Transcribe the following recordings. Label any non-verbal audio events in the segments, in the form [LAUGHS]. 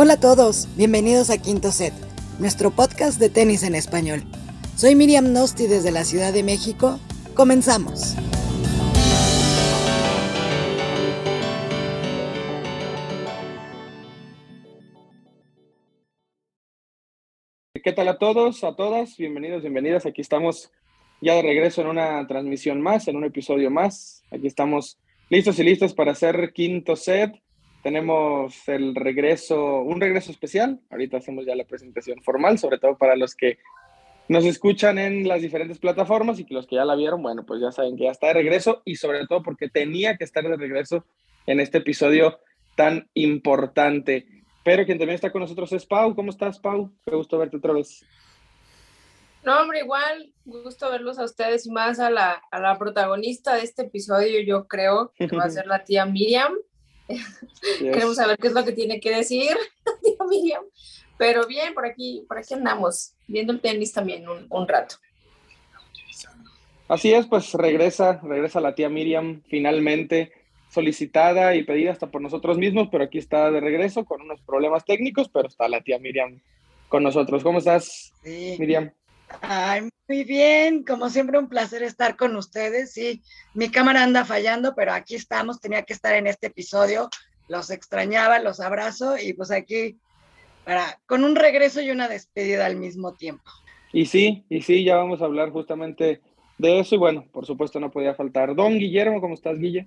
Hola a todos, bienvenidos a Quinto Set, nuestro podcast de tenis en español. Soy Miriam Nosti desde la Ciudad de México. Comenzamos. ¿Qué tal a todos, a todas? Bienvenidos, bienvenidas. Aquí estamos ya de regreso en una transmisión más, en un episodio más. Aquí estamos listos y listos para hacer quinto set. Tenemos el regreso, un regreso especial. Ahorita hacemos ya la presentación formal, sobre todo para los que nos escuchan en las diferentes plataformas y que los que ya la vieron, bueno, pues ya saben que ya está de regreso y sobre todo porque tenía que estar de regreso en este episodio tan importante. Pero quien también está con nosotros es Pau. ¿Cómo estás, Pau? Qué gusto verte otra vez. No, hombre, igual, gusto verlos a ustedes y más a la, a la protagonista de este episodio, yo creo que va a [LAUGHS] ser la tía Miriam. Queremos saber qué es lo que tiene que decir, [LAUGHS] tía Miriam. Pero bien, por aquí, por aquí andamos, viendo el tenis también un, un rato. Así es, pues regresa, regresa la tía Miriam finalmente solicitada y pedida hasta por nosotros mismos, pero aquí está de regreso con unos problemas técnicos, pero está la tía Miriam con nosotros. ¿Cómo estás, Sí. Miriam? Ay, muy bien, como siempre un placer estar con ustedes. Sí, mi cámara anda fallando, pero aquí estamos, tenía que estar en este episodio, los extrañaba, los abrazo y pues aquí para con un regreso y una despedida al mismo tiempo. Y sí, y sí, ya vamos a hablar justamente de eso. Y bueno, por supuesto no podía faltar. Don Guillermo, ¿cómo estás, Guille?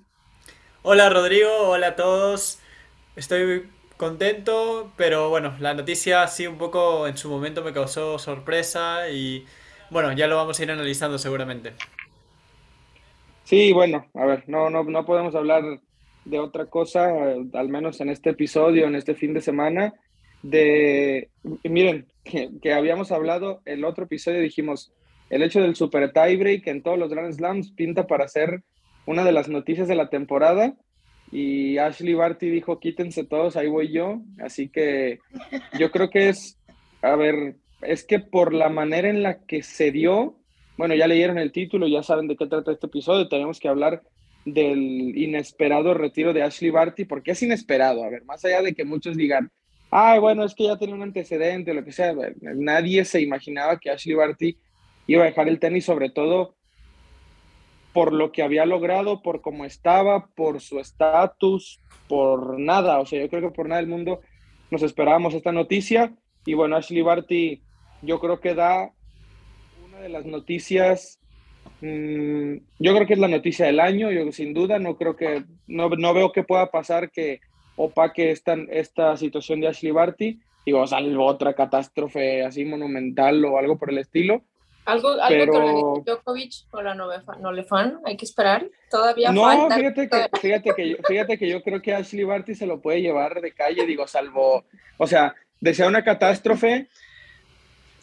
Hola Rodrigo, hola a todos. Estoy contento, pero bueno, la noticia sí un poco en su momento me causó sorpresa y bueno, ya lo vamos a ir analizando seguramente. Sí, bueno, a ver, no, no, no podemos hablar de otra cosa, eh, al menos en este episodio, en este fin de semana, de, miren, que, que habíamos hablado el otro episodio, dijimos, el hecho del super tiebreak en todos los Grand Slams pinta para ser una de las noticias de la temporada, y Ashley Barty dijo, quítense todos, ahí voy yo, así que yo creo que es, a ver, es que por la manera en la que se dio, bueno, ya leyeron el título, ya saben de qué trata este episodio, tenemos que hablar del inesperado retiro de Ashley Barty, porque es inesperado, a ver, más allá de que muchos digan, ay, bueno, es que ya tenía un antecedente, lo que sea, nadie se imaginaba que Ashley Barty iba a dejar el tenis, sobre todo por lo que había logrado, por cómo estaba, por su estatus, por nada, o sea, yo creo que por nada del mundo nos esperábamos esta noticia, y bueno, Ashley Barty yo creo que da una de las noticias, mmm, yo creo que es la noticia del año, yo sin duda, no creo que, no, no veo que pueda pasar que opaque esta, esta situación de Ashley Barty, digo, salvo otra catástrofe así monumental o algo por el estilo. Algo, algo Pero- con Djokovic o la Nolefa- Nolefan, hay que esperar. Todavía No, falta. fíjate que, fíjate, que yo, fíjate que yo creo que Ashley Barty se lo puede llevar de calle, digo, salvo, o sea, desea una catástrofe,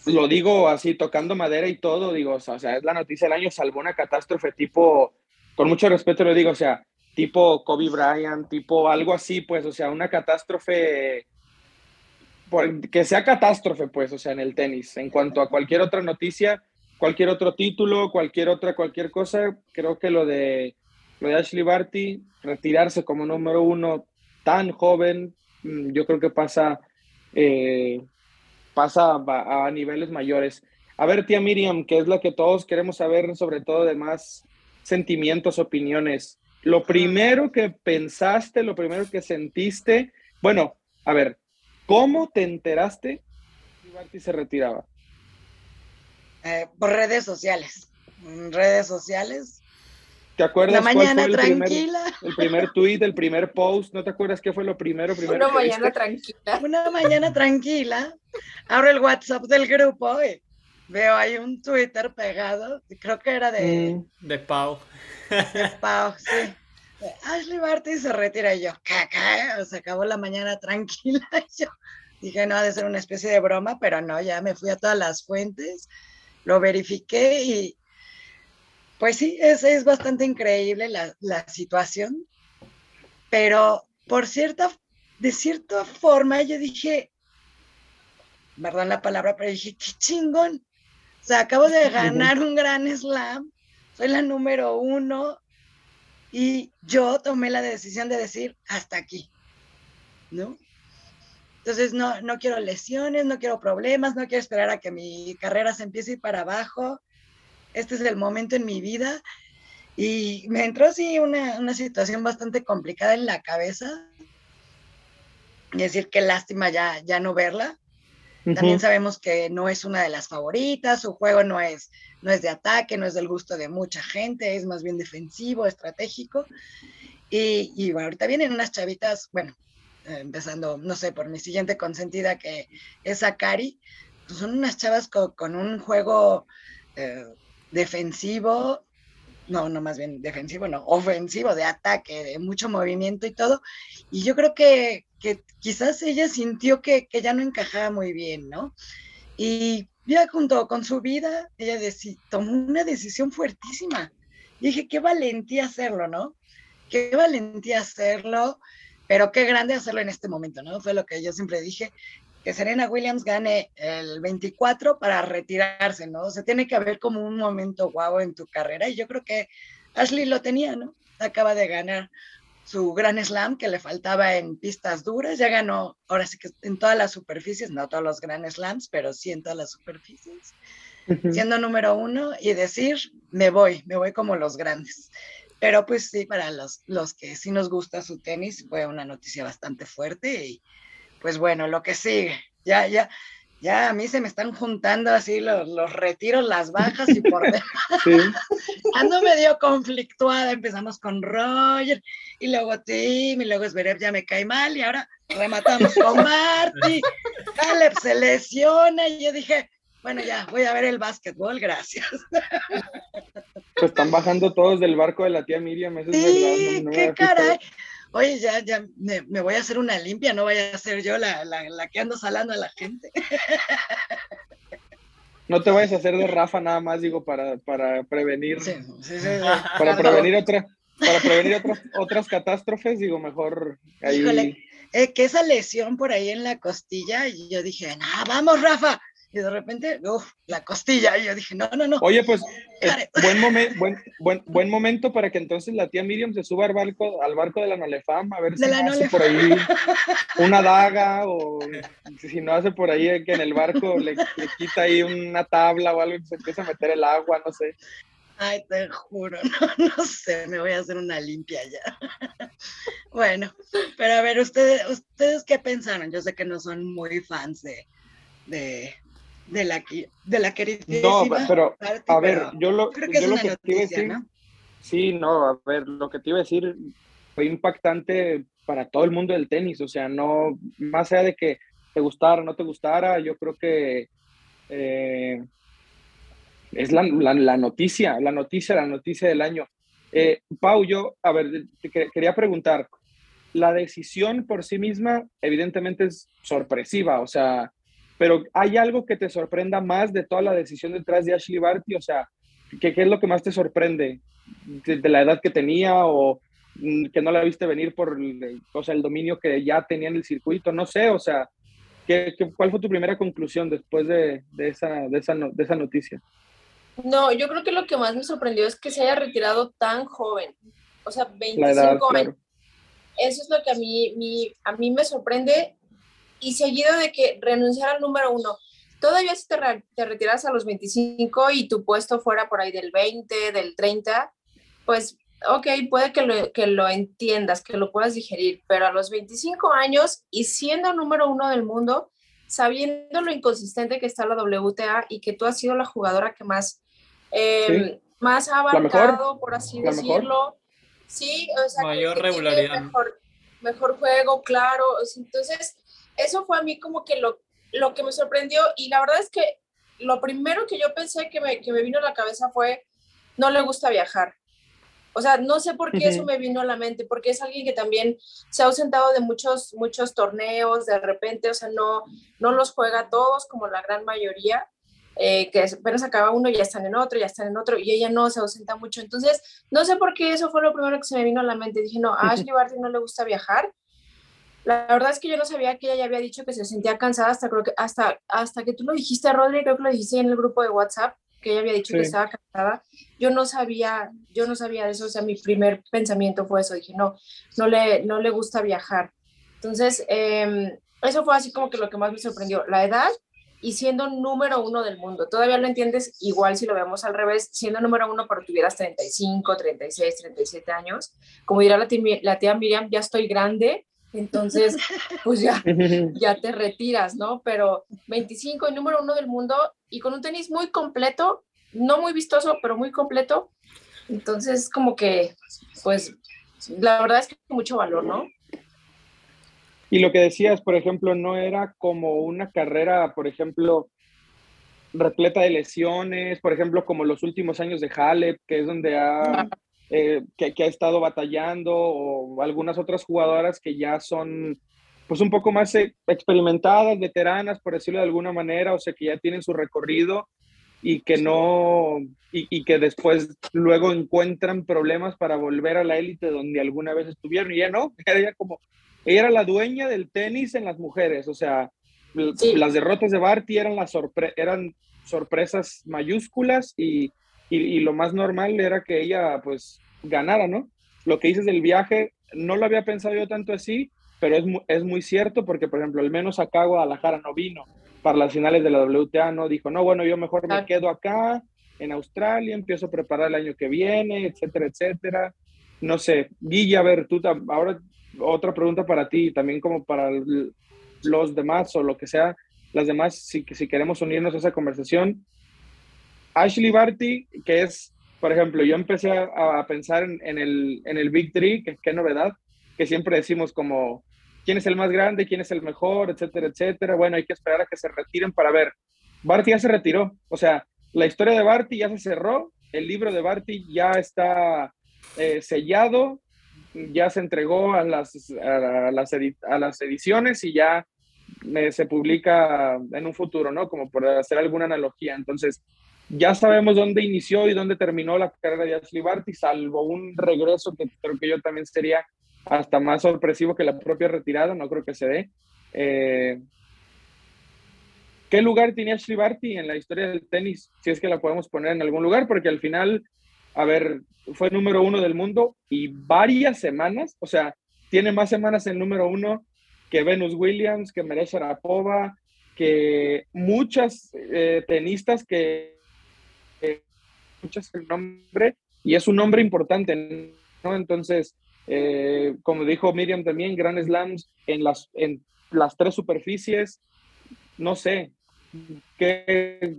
lo digo así, tocando madera y todo, digo, o sea, es la noticia del año, salvo una catástrofe tipo, con mucho respeto lo digo, o sea, tipo Kobe Bryant, tipo algo así, pues, o sea, una catástrofe, que sea catástrofe, pues, o sea, en el tenis, en cuanto a cualquier otra noticia, cualquier otro título, cualquier otra, cualquier cosa, creo que lo de, lo de Ashley Barty, retirarse como número uno tan joven, mm, yo creo que pasa, eh, pasa a, a niveles mayores. A ver, tía Miriam, que es la que todos queremos saber, sobre todo de más sentimientos, opiniones. Lo primero que pensaste, lo primero que sentiste, bueno, a ver, ¿cómo te enteraste que Barty se retiraba? Eh, por redes sociales. Redes sociales. ¿Te acuerdas La cuál mañana fue el primer, tranquila. el primer tweet, el primer post? ¿No te acuerdas qué fue lo primero? primero Una mañana viste? tranquila. Una mañana tranquila. Abro el WhatsApp del grupo y veo ahí un Twitter pegado. Creo que era de, Mm, De Pau. de Pau, sí. De Ashley Barty se retira y yo, caca, se acabó la mañana tranquila. [LAUGHS] Y yo dije, no, ha de ser una especie de broma, pero no, ya me fui a todas las fuentes, lo verifiqué y pues sí, es, es bastante increíble la, la situación, pero por cierta, de cierta forma yo dije, perdón la palabra, pero dije, qué chingón. O sea, acabo de ganar un gran slam, soy la número uno y yo tomé la decisión de decir hasta aquí, ¿no? Entonces, no, no quiero lesiones, no quiero problemas, no quiero esperar a que mi carrera se empiece a ir para abajo. Este es el momento en mi vida. Y me entró así una, una situación bastante complicada en la cabeza. Y decir, qué lástima ya, ya no verla. También sabemos que no es una de las favoritas, su juego no es, no es de ataque, no es del gusto de mucha gente, es más bien defensivo, estratégico. Y, y ahorita vienen unas chavitas, bueno, empezando, no sé, por mi siguiente consentida que es Akari, pues son unas chavas con, un juego eh, defensivo, no, no más bien defensivo, no, ofensivo, de ataque, de mucho movimiento y todo. Y yo creo que, que quizás ella sintió que, que, ya no encajaba muy bien, ¿no? Y ya junto con su vida, ella tomó una decisión fuertísima. Y dije, qué valentía hacerlo, ¿no? Qué valentía hacerlo pero qué grande hacerlo en este momento, ¿no? Fue lo que yo siempre dije, que Serena Williams gane el 24 para retirarse, ¿no? O sea, tiene que haber como un momento guau en tu carrera y yo creo que Ashley lo tenía, ¿no? Acaba de ganar su gran slam que le faltaba en pistas duras, ya ganó, ahora sí que en todas las superficies, no todos los gran slams, pero sí en todas las superficies, siendo número uno y decir, me voy, me voy como los grandes. Pero pues sí, para los, los que sí nos gusta su tenis, fue una noticia bastante fuerte y pues bueno, lo que sigue, ya, ya, ya a mí se me están juntando así los, los retiros, las bajas y por [LAUGHS] demás. [LAUGHS] Ando medio conflictuada, empezamos con Roger y luego Tim y luego Zverev ya me cae mal y ahora rematamos con [LAUGHS] Marty, Caleb se lesiona y yo dije, bueno, ya, voy a ver el básquetbol, gracias. Pues están bajando todos del barco de la tía Miriam, eso sí, qué caray. Oye, ya, ya me, voy a hacer una limpia, no vaya a ser yo la, la, que ando salando a la gente. No te vayas a hacer de Rafa nada más, digo, para, para prevenir. Sí, sí, sí, para prevenir otra, para prevenir otras, otras catástrofes, digo, mejor ahí. Híjole, eh, que esa lesión por ahí en la costilla, y yo dije, no, vamos, Rafa, [LAUGHS] y de repente, uff, la costilla, y yo dije, no, no, no. Oye, pues, [LAUGHS] buen, momento buen, buen, buen, momento para que entonces la tía Miriam se suba al barco, al barco de la Nolefam, a ver si hace por ahí una daga, o si no hace por ahí que en el barco le, quita ahí una tabla o algo y se empieza a meter el agua, no sé. Ay, te juro, [LAUGHS] no, no sé, me voy a hacer una limpia ya. bueno, pero a ver, ustedes, ¿ustedes qué pensaron? Yo sé que no son muy fans de, de, de la, de la queridísima. No, pero a ver, yo lo, creo que, yo lo que te iba a decir, sí, no, a ver, lo que te iba a decir fue impactante para todo el mundo del tenis, o sea, no, más allá de que te gustara o no te gustara, yo creo que eh, es la, la, noticia, la noticia, la noticia del año. Eh, Pau, yo, a ver, te quería preguntar, la decisión por sí misma evidentemente es sorpresiva, o sea, pero ¿hay algo que te sorprenda más de toda la decisión detrás de Ashley Barty? O sea, ¿qué, qué es lo que más te sorprende? ¿De, la edad que tenía o mm, que no la viste venir por o sea, el dominio que ya tenía en el circuito? No sé, o sea, ¿qué, cuál fue tu primera conclusión después de, de, esa, de, esa, de esa noticia? No, yo creo que lo que más me sorprendió es que se haya retirado tan joven, o sea, 25 años. Eso es lo que a mí, mi, a mí me sorprende y seguido de que renunciara al número uno. Todavía si te, te retiras a los 25 y tu puesto fuera por ahí del 20, del 30, pues ok, puede que lo, que lo entiendas, que lo puedas digerir, pero a los 25 años y siendo número uno del mundo, sabiendo lo inconsistente que está la WTA y que tú has sido la jugadora que más, em, más ha abarcado, por así decirlo. Sí, o sea, mayor regularidad. Mejor, mejor juego, claro. Entonces, eso fue a mí como que lo, lo que me sorprendió y la verdad es que lo primero que yo pensé que me, que me vino a la cabeza fue, no le gusta viajar. O sea, no sé por qué eso me vino a la mente, porque es alguien que también se ha ausentado de muchos, muchos torneos, de repente, o sea, no, no los juega todos como la gran mayoría, eh, que apenas acaba uno y ya están en otro, ya están en otro, y ella no se ausenta mucho. Entonces, no sé por qué eso fue lo primero que se me vino a la mente. Dije, no, a Ashley Barty no le gusta viajar, la verdad es que yo no sabía que ella ya había dicho que se sentía cansada hasta creo que hasta hasta que tú lo dijiste, Rodri, creo que lo dijiste en el grupo de WhatsApp, que ella había dicho que estaba cansada. Yo no sabía, yo no sabía eso, o sea, mi primer pensamiento fue eso, dije, no, no le, no le gusta viajar. Entonces, em, eso fue así como que lo que más me sorprendió, la edad y siendo número uno del mundo. Todavía lo entiendes igual si lo vemos al revés, siendo número uno pero tuvieras 35, 36, 37 años. Como dirá la tía, la tía Miriam, ya estoy grande, entonces [LAUGHS] pues ya, ya te retiras, ¿no? Pero 25 y número uno del mundo y con un tenis muy completo, no muy vistoso, pero muy completo. Entonces como que, pues, la verdad es que mucho valor, ¿no? Y lo que decías, por ejemplo, no era como una carrera, por ejemplo, repleta de lesiones, por ejemplo, como los últimos años de Halep, que es donde ha, eh, que, ha estado batallando, o algunas otras jugadoras que ya son pues un poco más eh, experimentadas, veteranas, por decirlo de alguna manera, o sea, que ya tienen su recorrido y que no, y, y que después luego encuentran problemas para volver a la élite donde alguna vez estuvieron, y ya no, [LAUGHS] era como ella era la dueña del tenis en las mujeres, o sea, las derrotas de Barty eran, las eran sorpresas mayúsculas y, y, lo más normal era que ella pues ganara, ¿no? Lo que dices del viaje, no lo había pensado yo tanto así, pero es, es muy cierto porque, por ejemplo, al menos acá Guadalajara no vino para las finales de la WTA, ¿no? Dijo, no, bueno, yo mejor me quedo acá en Australia, empiezo a preparar el año que viene, etcétera, etcétera. No sé, Guilla, a ver, tú ahora otra pregunta para ti, también como para los demás o lo que sea, las demás, si, si queremos unirnos a esa conversación. Ashley Barty, que es, por ejemplo, yo empecé a, pensar en, el, en el Big Three, que qué novedad, que siempre decimos como quién es el más grande, quién es el mejor, etcétera, etcétera. Bueno, hay que esperar a que se retiren para ver. Barty ya se retiró, o sea, la historia de Barty ya se cerró, el libro de Barty ya está eh, sellado, ya se entregó a las, a las, a las ediciones y ya eh, se publica en un futuro, ¿no? Como por hacer alguna analogía. Entonces, ya sabemos dónde inició y dónde terminó la carrera de Ashley Barty, salvo un regreso que creo que yo también sería hasta más sorpresivo que la propia retirada, no creo que se dé. Eh, ¿Qué lugar tiene Ashley Barty en la historia del tenis? Si es que la podemos poner en algún lugar, porque al final a ver, fue número uno del mundo y varias semanas, o sea, tiene más semanas en número uno que Venus Williams, que Maria Sharapova, que muchas eh, tenistas que, muchas el nombre y es un nombre importante. Entonces, eh, como dijo Miriam también, Grand Slams en las, en las tres superficies, no sé, ¿qué,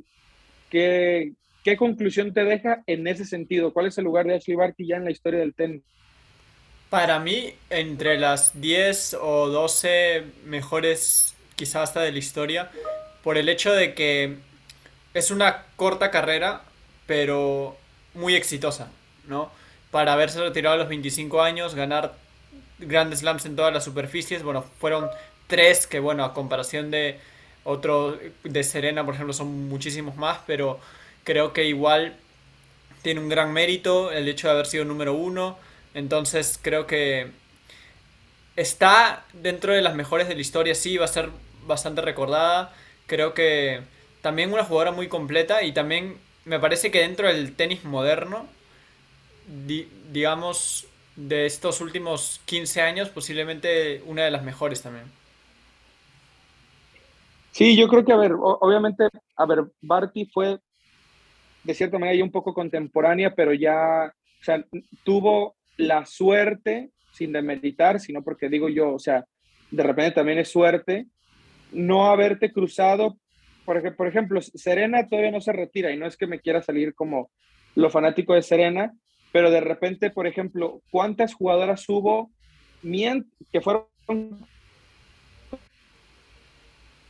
qué, ¿Qué conclusión te deja en ese sentido? ¿Cuál es el lugar de Ashley Barty ya en la historia del tenis? Para mí, entre las 10 o 12 mejores, quizás hasta de la historia, por el hecho de que es una corta carrera, pero muy exitosa, ¿no? Para haberse retirado a los 25 años, ganar grandes slams en todas las superficies, bueno, fueron tres que, bueno, a comparación de otro, de Serena, por ejemplo, son muchísimos más, pero creo que igual tiene un gran mérito el hecho de haber sido número uno. Entonces creo que está dentro de las mejores de la historia, sí, va a ser bastante recordada. Creo que también una jugadora muy completa y también me parece que dentro del tenis moderno, digamos, de estos últimos 15 años, posiblemente una de las mejores también. Sí, yo creo que, a ver, obviamente, a ver, Barty fue de cierta manera ya un poco contemporánea, pero ya, o sea, tuvo la suerte, sin demeritar, sino porque digo yo, o sea, de repente también es suerte, no haberte cruzado, porque, por ejemplo, Serena todavía no se retira y no es que me quiera salir como lo fanático de Serena, pero de repente, por ejemplo, ¿cuántas jugadoras hubo que fueron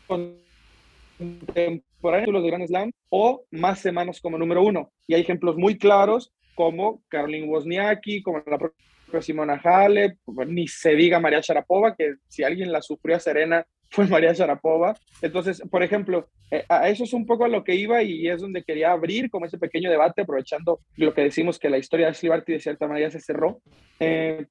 contemporáneos de Grand Slam o más semanas como número uno. Y hay ejemplos muy claros como Caroline Wozniacki, como la propia Simona Halep, ni se diga María Sharapova, que si alguien la sufrió a Serena fue María Sharapova. Entonces, por ejemplo, a eso es un poco a lo que iba y es donde quería abrir como ese pequeño debate, aprovechando lo que decimos que la historia de Ashley Barty de cierta manera se cerró. Eh,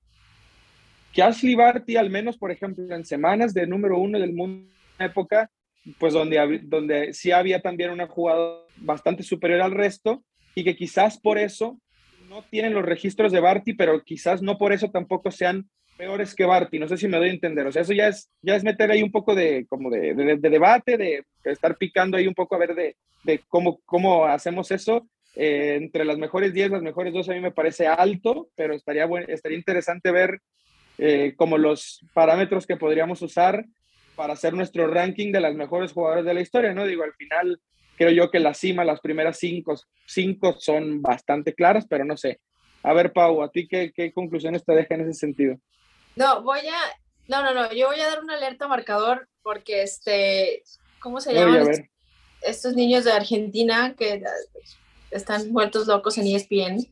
que Ashley Barty, al menos, por ejemplo, en semanas de número uno del mundo en época, pues donde, donde sí había también una jugada bastante superior al resto y que quizás por eso no tienen los registros de Barty, pero quizás no por eso tampoco sean peores que Barty, no sé si me doy a entender, o sea, eso ya es, ya es meter ahí un poco de, como de, debate, de, estar picando ahí un poco a ver de, de cómo, cómo hacemos eso. Eh, entre las mejores 10, las mejores 2 a mí me parece alto, pero estaría, estaría interesante ver eh, como los parámetros que podríamos usar para hacer nuestro ranking de las mejores jugadoras de la historia, ¿no? Digo, al final creo yo que la cima, las primeras cinco, cinco son bastante claras, pero no sé. A ver, Pau, ¿a ti qué, qué conclusiones te deja en ese sentido? No, voy a, no, no, no, yo voy a dar una alerta marcador porque este, ¿cómo se llaman estos, estos, niños de Argentina que están muertos locos en ESPN?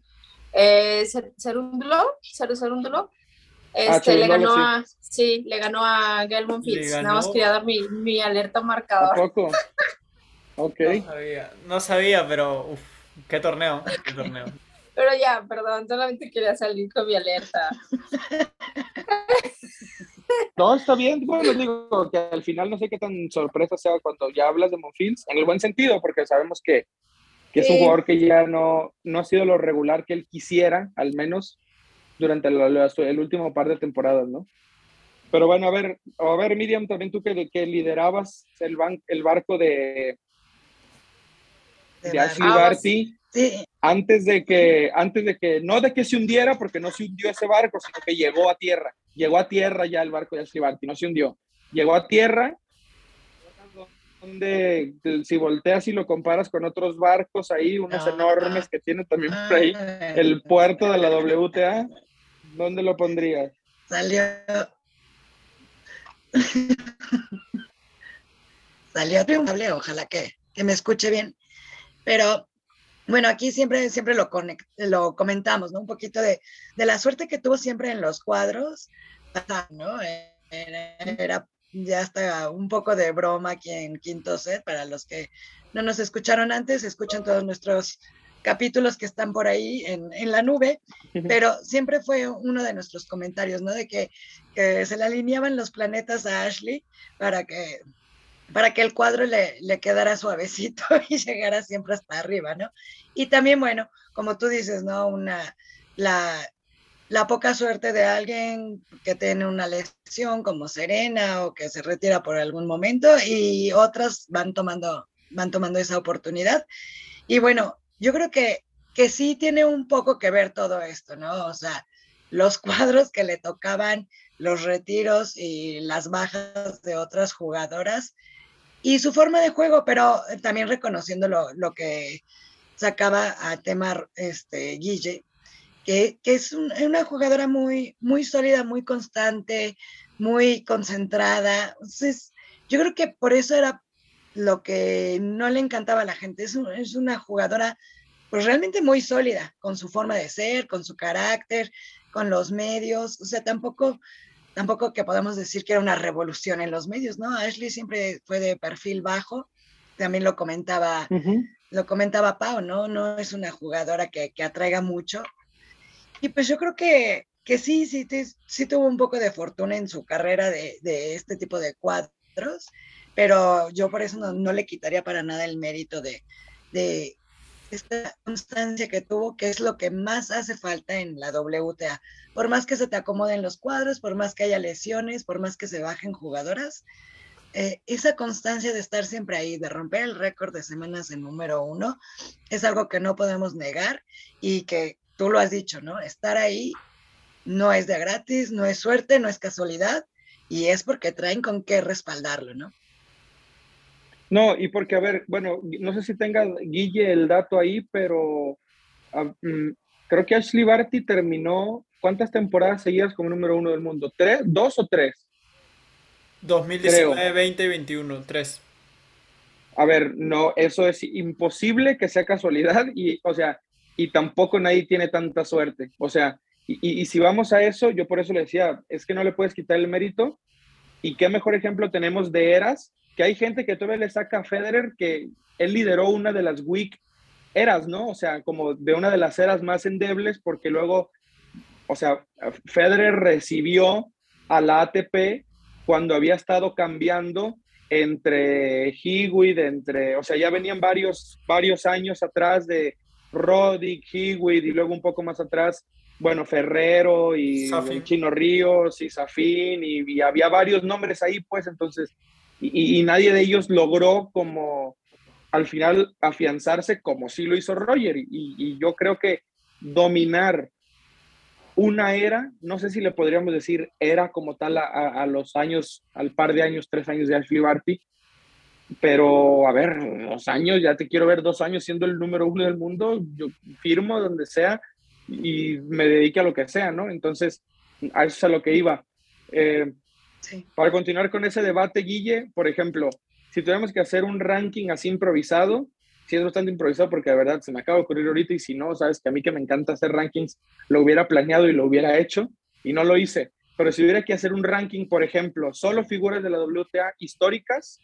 Eh, Cerúndulo, Cerúndulo, Ah, este, le ganó a, sí, le ganó a Gael Monfils. Nada más quería dar mi, mi alerta marcador. ¿A poco? [LAUGHS] ok. No sabía, no sabía pero uf, qué torneo, qué torneo. [LAUGHS] Pero ya, perdón, solamente quería salir con mi alerta. [LAUGHS] [LAUGHS] No, está bien. Bueno, digo que al final no sé qué tan sorpresa sea cuando ya hablas de Monfils, en el buen sentido, porque sabemos que, que es un jugador que ya no, no ha sido lo regular que él quisiera, al menos durante el, último par de temporadas, ¿no? Pero bueno, a ver, a ver, Miriam, también tú que, que liderabas el, el barco de, de Ashley Barty, sí. antes de que, antes de que, no de que se hundiera, porque no se hundió ese barco, sino que llegó a tierra, llegó a tierra ya el barco de Ashley Barty, no se hundió, llegó a tierra, donde si volteas y lo comparas con otros barcos ahí, unos enormes que tiene también por ahí, el puerto de la WTA, ¿Dónde lo pondrías? Salió. [LAUGHS] Salió triunfable, ojalá que, que, me escuche bien. Pero bueno, aquí siempre, siempre lo, lo comentamos, ¿no? Un poquito de, de, la suerte que tuvo siempre en los cuadros, ¿no? Era, ya hasta un poco de broma aquí en Quinto Set, para los que no nos escucharon antes, escuchan todos nuestros capítulos que están por ahí en, en, la nube, pero siempre fue uno de nuestros comentarios, ¿no? De que, que, se le alineaban los planetas a Ashley para que, para que el cuadro le, quedara suavecito [LAUGHS] y llegara siempre hasta arriba, ¿no? Y también, bueno, como tú dices, ¿no? Una, la, la poca suerte de alguien que tiene una lesión como Serena o que se retira por algún momento y otras van tomando, van tomando esa oportunidad. Y bueno, yo creo que, que sí tiene un poco que ver todo esto, ¿no? O sea, los [LAUGHS] cuadros que le tocaban, los retiros y las bajas de otras jugadoras y su forma de juego, pero también reconociendo lo, lo que sacaba a tema este, Guille, que, que es una jugadora muy, muy sólida, muy constante, muy concentrada. Entonces, yo creo que por eso era lo que no le encantaba a la gente. Es, es una jugadora pues realmente muy sólida con su forma de ser, con su carácter, con los medios. O sea, tampoco, tampoco que podamos decir que era una revolución en los medios, ¿no? Ashley siempre fue de perfil bajo. También lo comentaba, lo comentaba Pau, ¿no? No es una jugadora que, que atraiga mucho. Y pues yo creo que, que sí, sí, sí, tuvo un poco de fortuna en su carrera de, de este tipo de cuadros pero yo por eso no, le quitaría para nada el mérito de, de, esta constancia que tuvo, que es lo que más hace falta en la WTA. Por más que se te acomoden los cuadros, por más que haya lesiones, por más que se bajen jugadoras, eh, esa constancia de estar siempre ahí, de romper el récord de semanas en número uno, es algo que no podemos negar y que tú lo has dicho, ¿no? Estar ahí no es de gratis, no es suerte, no es casualidad y es porque traen con qué respaldarlo, ¿no? No, y porque, a ver, bueno, no sé si tenga Guille el dato ahí, pero ah, mm, creo que Ashley Barty terminó, ¿cuántas temporadas seguidas como número uno del mundo? ¿Tres? ¿Dos o tres? 2019, 20 y 21, tres. A ver, no, eso es imposible que sea casualidad y, o sea, y tampoco nadie tiene tanta suerte. O sea, y, y si vamos a eso, yo por eso le decía, es que no le puedes quitar el mérito. Y qué mejor ejemplo tenemos de Eras que hay gente que todavía le saca a Federer que él lideró una de las weak eras, ¿no? O sea, como de una de las eras más endebles, porque luego, o sea, Federer recibió a la ATP cuando había estado cambiando entre Hewitt, entre, o sea, ya venían varios, varios años atrás de Roddick, Hewitt y luego un poco más atrás bueno, Ferrero y Chino Ríos y Zafín y, había varios nombres ahí, pues entonces, y, nadie de ellos logró como al final afianzarse como sí lo hizo Roger. Y, yo creo que dominar una era, no sé si le podríamos decir era como tal a, los años, al par de años, tres años de Ashley Barty, pero a ver, dos años, ya te quiero ver dos años siendo el número uno del mundo, yo firmo donde sea y me dedique a lo que sea, ¿no? Entonces, a eso es a lo que iba. Eh, para continuar con ese debate, Guille, por ejemplo, si tuviéramos que hacer un ranking así improvisado, si es bastante improvisado porque de verdad se me acaba de ocurrir ahorita y si no, sabes que a mí que me encanta hacer rankings, lo hubiera planeado y lo hubiera hecho y no lo hice. Pero si hubiera que hacer un ranking, por ejemplo, solo figuras de la WTA históricas,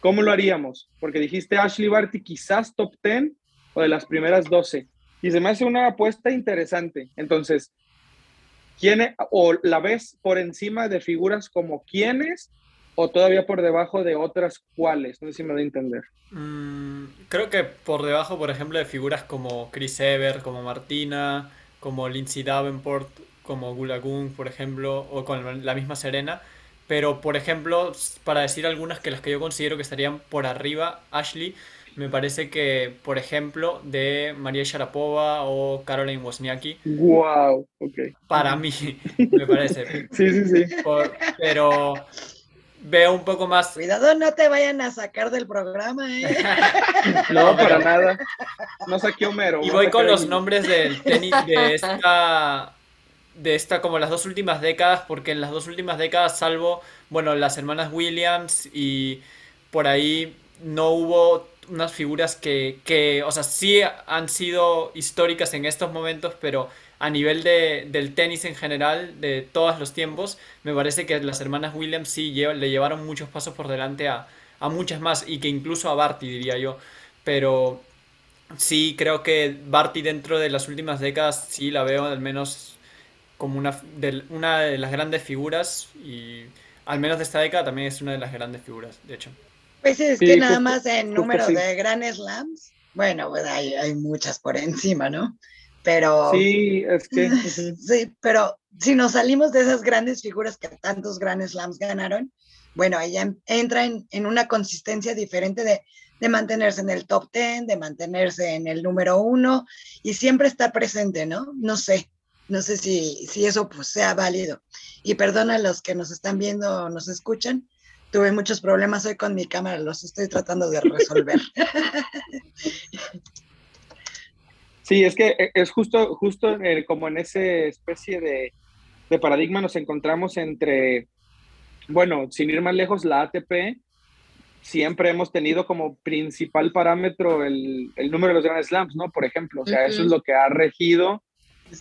¿cómo lo haríamos? Porque dijiste Ashley Barty quizás top 10 o de las primeras 12. Y se me hace una apuesta interesante. Entonces, ¿quién o la ves por encima de figuras como quiénes o todavía por debajo de otras cuáles? No sé si me da a entender. Mm, creo que por debajo, por ejemplo, de figuras como Chris Ever, como Martina, como Lindsay Davenport, como Gulagun, por ejemplo, o con la misma Serena. Pero, por ejemplo, para decir algunas que las que yo considero que estarían por arriba, Ashley, me parece que, por ejemplo, de María Sharapova o Caroline Wozniacki. Wow, ok. Para mí, [LAUGHS] me parece. sí, sí, sí. pero veo un poco más. Cuidado, no te vayan a sacar del programa, ¿eh? [LAUGHS] no, para nada. No saqué Homero. Y voy con los nombres del tenis de esta. De esta, como las dos últimas décadas, porque en las dos últimas décadas, salvo, bueno, las hermanas Williams y por ahí no hubo unas figuras que, que, o sea, sí han sido históricas en estos momentos, pero a nivel de, del tenis en general, de todos los tiempos, me parece que las hermanas Williams sí le llevaron muchos pasos por delante a, a muchas más y que incluso a Barty, diría yo. Pero sí creo que Barty dentro de las últimas décadas sí la veo al menos como una de, una de las grandes figuras y al menos de esta década también es una de las grandes figuras, de hecho. Pues es que nada más en número de Grand Slams, bueno, pues hay, hay muchas por encima, ¿no? Pero. Sí, es que. [LAUGHS] sí, pero si nos salimos de esas grandes figuras que tantos Grand Slams ganaron, bueno, ella entra en, en una consistencia diferente de, de, mantenerse en el top 10, de mantenerse en el número uno y siempre está presente, ¿no? No sé, no sé si, si eso pues, sea válido. Y perdona a los que nos están viendo o nos escuchan, tuve muchos problemas hoy con mi cámara, los estoy tratando de resolver. [LAUGHS] Sí, es que eh, es justo, justo como en esa especie de, paradigma nos encontramos entre, bueno, sin ir más lejos, la ATP, siempre hemos tenido como principal parámetro el, número de los Grand Slams, ¿no? Por ejemplo, o sea, eso es lo que ha regido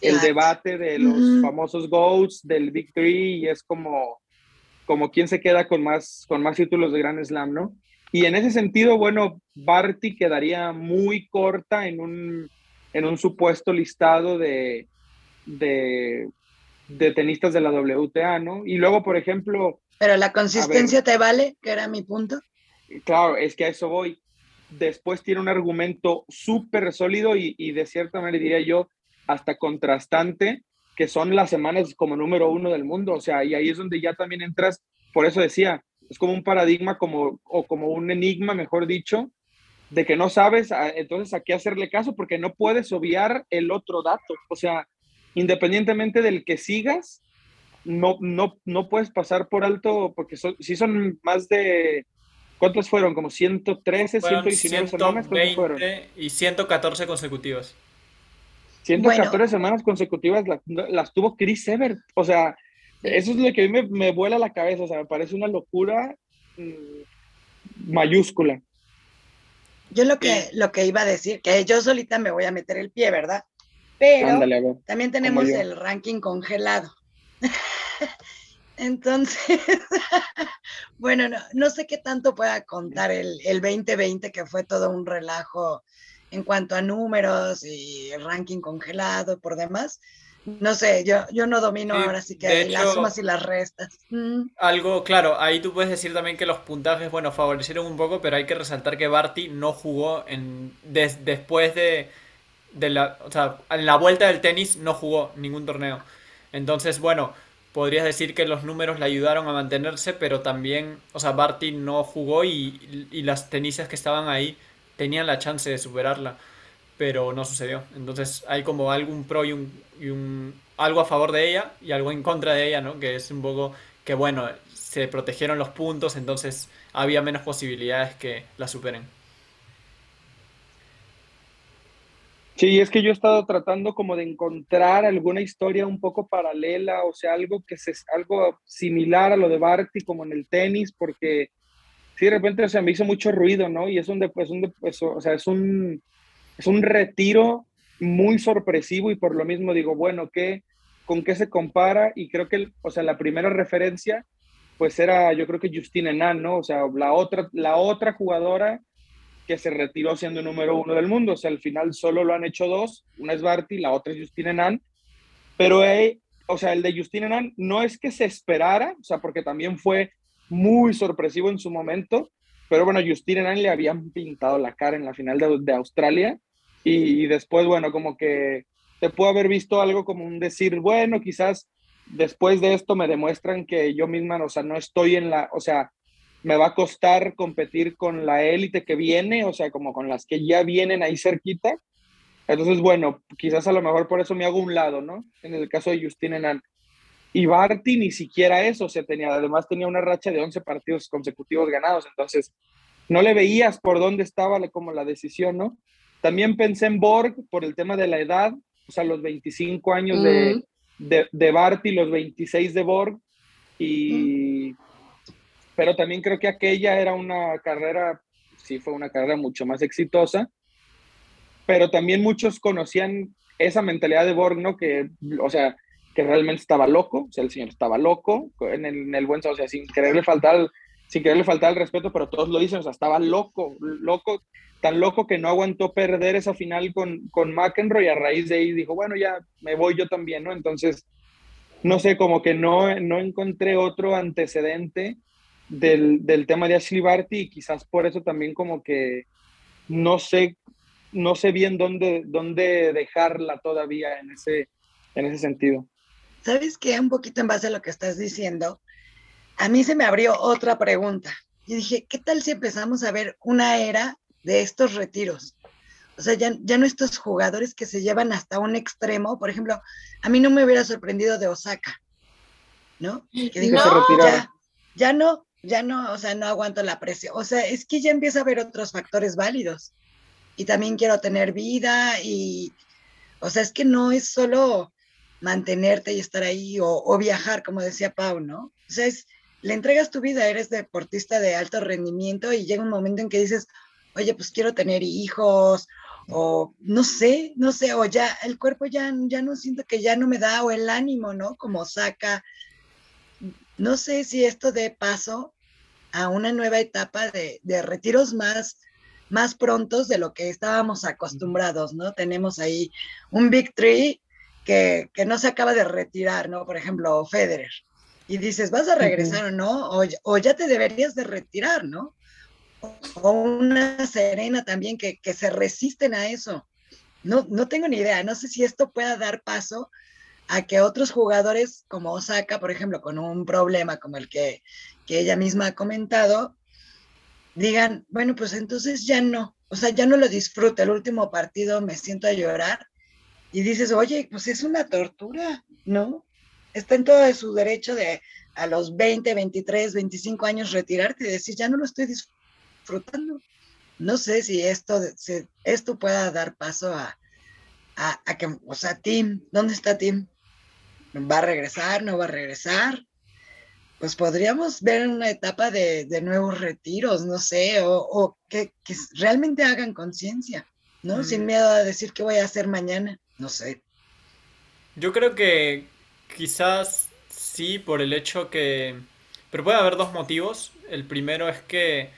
el debate de los famosos GOATs, del Big Three, y es como, como quién se queda con más, con más títulos de Grand Slam, ¿no? Y en ese sentido, bueno, Barty quedaría muy corta en un en un supuesto listado de, de, tenistas de la WTA, ¿no? Y luego, por ejemplo... Pero la consistencia te vale, que era mi punto. Claro, es que a eso voy. Después tiene un argumento súper sólido y, y, de cierta manera diría yo hasta contrastante, que son las semanas como número uno del mundo. O sea, y ahí es donde ya también entras, por eso decía, es como un paradigma como, o como un enigma, mejor dicho, de que no sabes, entonces a qué hacerle caso porque no puedes obviar el otro dato. O sea, independientemente del que sigas, no, no, no puedes pasar por alto porque si son más de, ¿cuántos fueron? Como 113, 119 semanas. fueron? Y 114 consecutivas. 114 semanas consecutivas las, tuvo Chris Evert. O sea, eso es lo que a mí me, me vuela la cabeza. O sea, me parece una locura mm, mayúscula. Yo lo que, [CLEARS THROAT] lo que iba a decir, que yo solita me voy a meter el pie, ¿verdad? Pero también tenemos el ranking congelado. [LAUGHS] Entonces, [LAUGHS] bueno, no, no, sé qué tanto pueda contar el, el 2020, que fue todo un relajo en cuanto a números y el ranking congelado por demás. No sé, yo, yo no domino ahora sí que las sumas y las restas. Mm. Algo, claro, ahí tú puedes decir también que los puntajes, bueno, favorecieron un poco, pero hay que resaltar que Barty no jugó en después de, de la, o sea, en la vuelta del tenis no jugó ningún torneo. Entonces, bueno, podrías decir que los números le ayudaron a mantenerse, pero también, o sea, Barty no jugó y, y las tenisas que estaban ahí tenían la chance de superarla, pero no sucedió. Entonces hay como algún pro y un, algo a favor de ella y algo en contra de ella, ¿no? Que es un poco que, bueno, se protegieron los puntos, entonces había menos posibilidades que la superen. Sí, es que yo he estado tratando como de encontrar alguna historia un poco paralela, o sea, algo que se, algo similar a lo de Barty como en el tenis, porque sí, de repente, o sea, me hizo mucho ruido, ¿no? Y es un, es un, o sea, es un, es un retiro muy sorpresivo y por lo mismo digo, bueno, ¿qué, ¿con qué se compara? Y creo que, o sea, la primera referencia, pues era, yo creo que Justine Nan, ¿no? O sea, la otra, la otra jugadora que se retiró siendo número uno del mundo. O sea, al final solo lo han hecho dos, una es Barty, la otra es Justine Nan. Pero, o sea, el de Justine Nan no es que se esperara, o sea, porque también fue muy sorpresivo en su momento, pero bueno, Justine Nan le habían pintado la cara en la final de, Australia y, después, bueno, como que te puedo haber visto algo como un decir, bueno, quizás después de esto me demuestran que yo misma, o sea, no estoy en la, o sea, me va a costar competir con la élite que viene, o sea, como con las que ya vienen ahí cerquita. Entonces, bueno, quizás a lo mejor por eso me hago un lado, ¿no? En el caso de Justine Nan. Y Barty ni siquiera eso, se tenía, además tenía una racha de 11 partidos consecutivos ganados, entonces no le veías por dónde estaba como la decisión, ¿no? También pensé en Borg por el tema de la edad, o sea, los 25 años de, de, de Barty, los 26 de Borg, y, pero también creo que aquella era una carrera, sí fue una carrera mucho más exitosa, pero también muchos conocían esa mentalidad de Borg, ¿no? Que, o sea, que realmente estaba loco, o sea, el señor estaba loco, en el, en el buen, o sea, sin quererle faltar, sin quererle faltar el respeto, pero todos lo dicen, o sea, estaba loco, loco, tan loco que no aguantó perder esa final con, con McEnroe y a raíz de ahí dijo, bueno, ya me voy yo también, ¿no? Entonces, no sé, como que no, no encontré otro antecedente del, del, tema de Ashley Barty y quizás por eso también como que no sé, no sé bien dónde, dónde dejarla todavía en ese, en ese sentido. ¿Sabes qué? Un poquito en base a lo que estás diciendo, a mí se me abrió otra pregunta. Y dije, ¿qué tal si empezamos a ver una era de estos retiros? O sea, ya, ya no estos jugadores que se llevan hasta un extremo. Por ejemplo, a mí no me hubiera sorprendido de Osaka, ¿no? Que dijo, no, ya, ya no, ya no, o sea, no aguanto la presión. O sea, es que ya empieza a haber otros factores válidos. Y también quiero tener vida y, o sea, es que no es solo mantenerte y estar ahí o, o viajar, como decía Pau, ¿no? O sea, es, le entregas tu vida, eres deportista de alto rendimiento y llega un momento en que dices, oye, pues quiero tener hijos o no sé, no sé, o ya el cuerpo ya, ya no siento que ya no me da o el ánimo, ¿no? Como saca no sé si esto dé paso a una nueva etapa de, de retiros más, más prontos de lo que estábamos acostumbrados, ¿no? Tenemos ahí un Big Three que, que, no se acaba de retirar, ¿no? Por ejemplo, Federer. Y dices, ¿vas a regresar uh -huh. o no? O, o, ya te deberías de retirar, ¿no? O una Serena también que, que se resisten a eso. No, no tengo ni idea, no sé si esto pueda dar paso a que otros jugadores como Osaka, por ejemplo, con un problema como el que, que ella misma ha comentado, digan, bueno, pues entonces ya no, o sea, ya no lo disfruto, el último partido me siento a llorar y dices, oye, pues es una tortura, ¿no? Está en todo su derecho de a los 20, 23, 25 años retirarte y decir, ya no lo estoy disfrutando. No sé si esto, si esto pueda dar paso a, a, a que, o sea, Tim, ¿dónde está Tim? ¿Va a regresar? ¿No va a regresar? Pues podríamos ver una etapa de, de nuevos retiros, no sé, o, o que, que, realmente hagan conciencia, ¿no? Mm. Sin miedo a decir qué voy a hacer mañana, no sé. Yo creo que quizás sí, por el hecho que... Pero puede haber dos motivos. El primero es que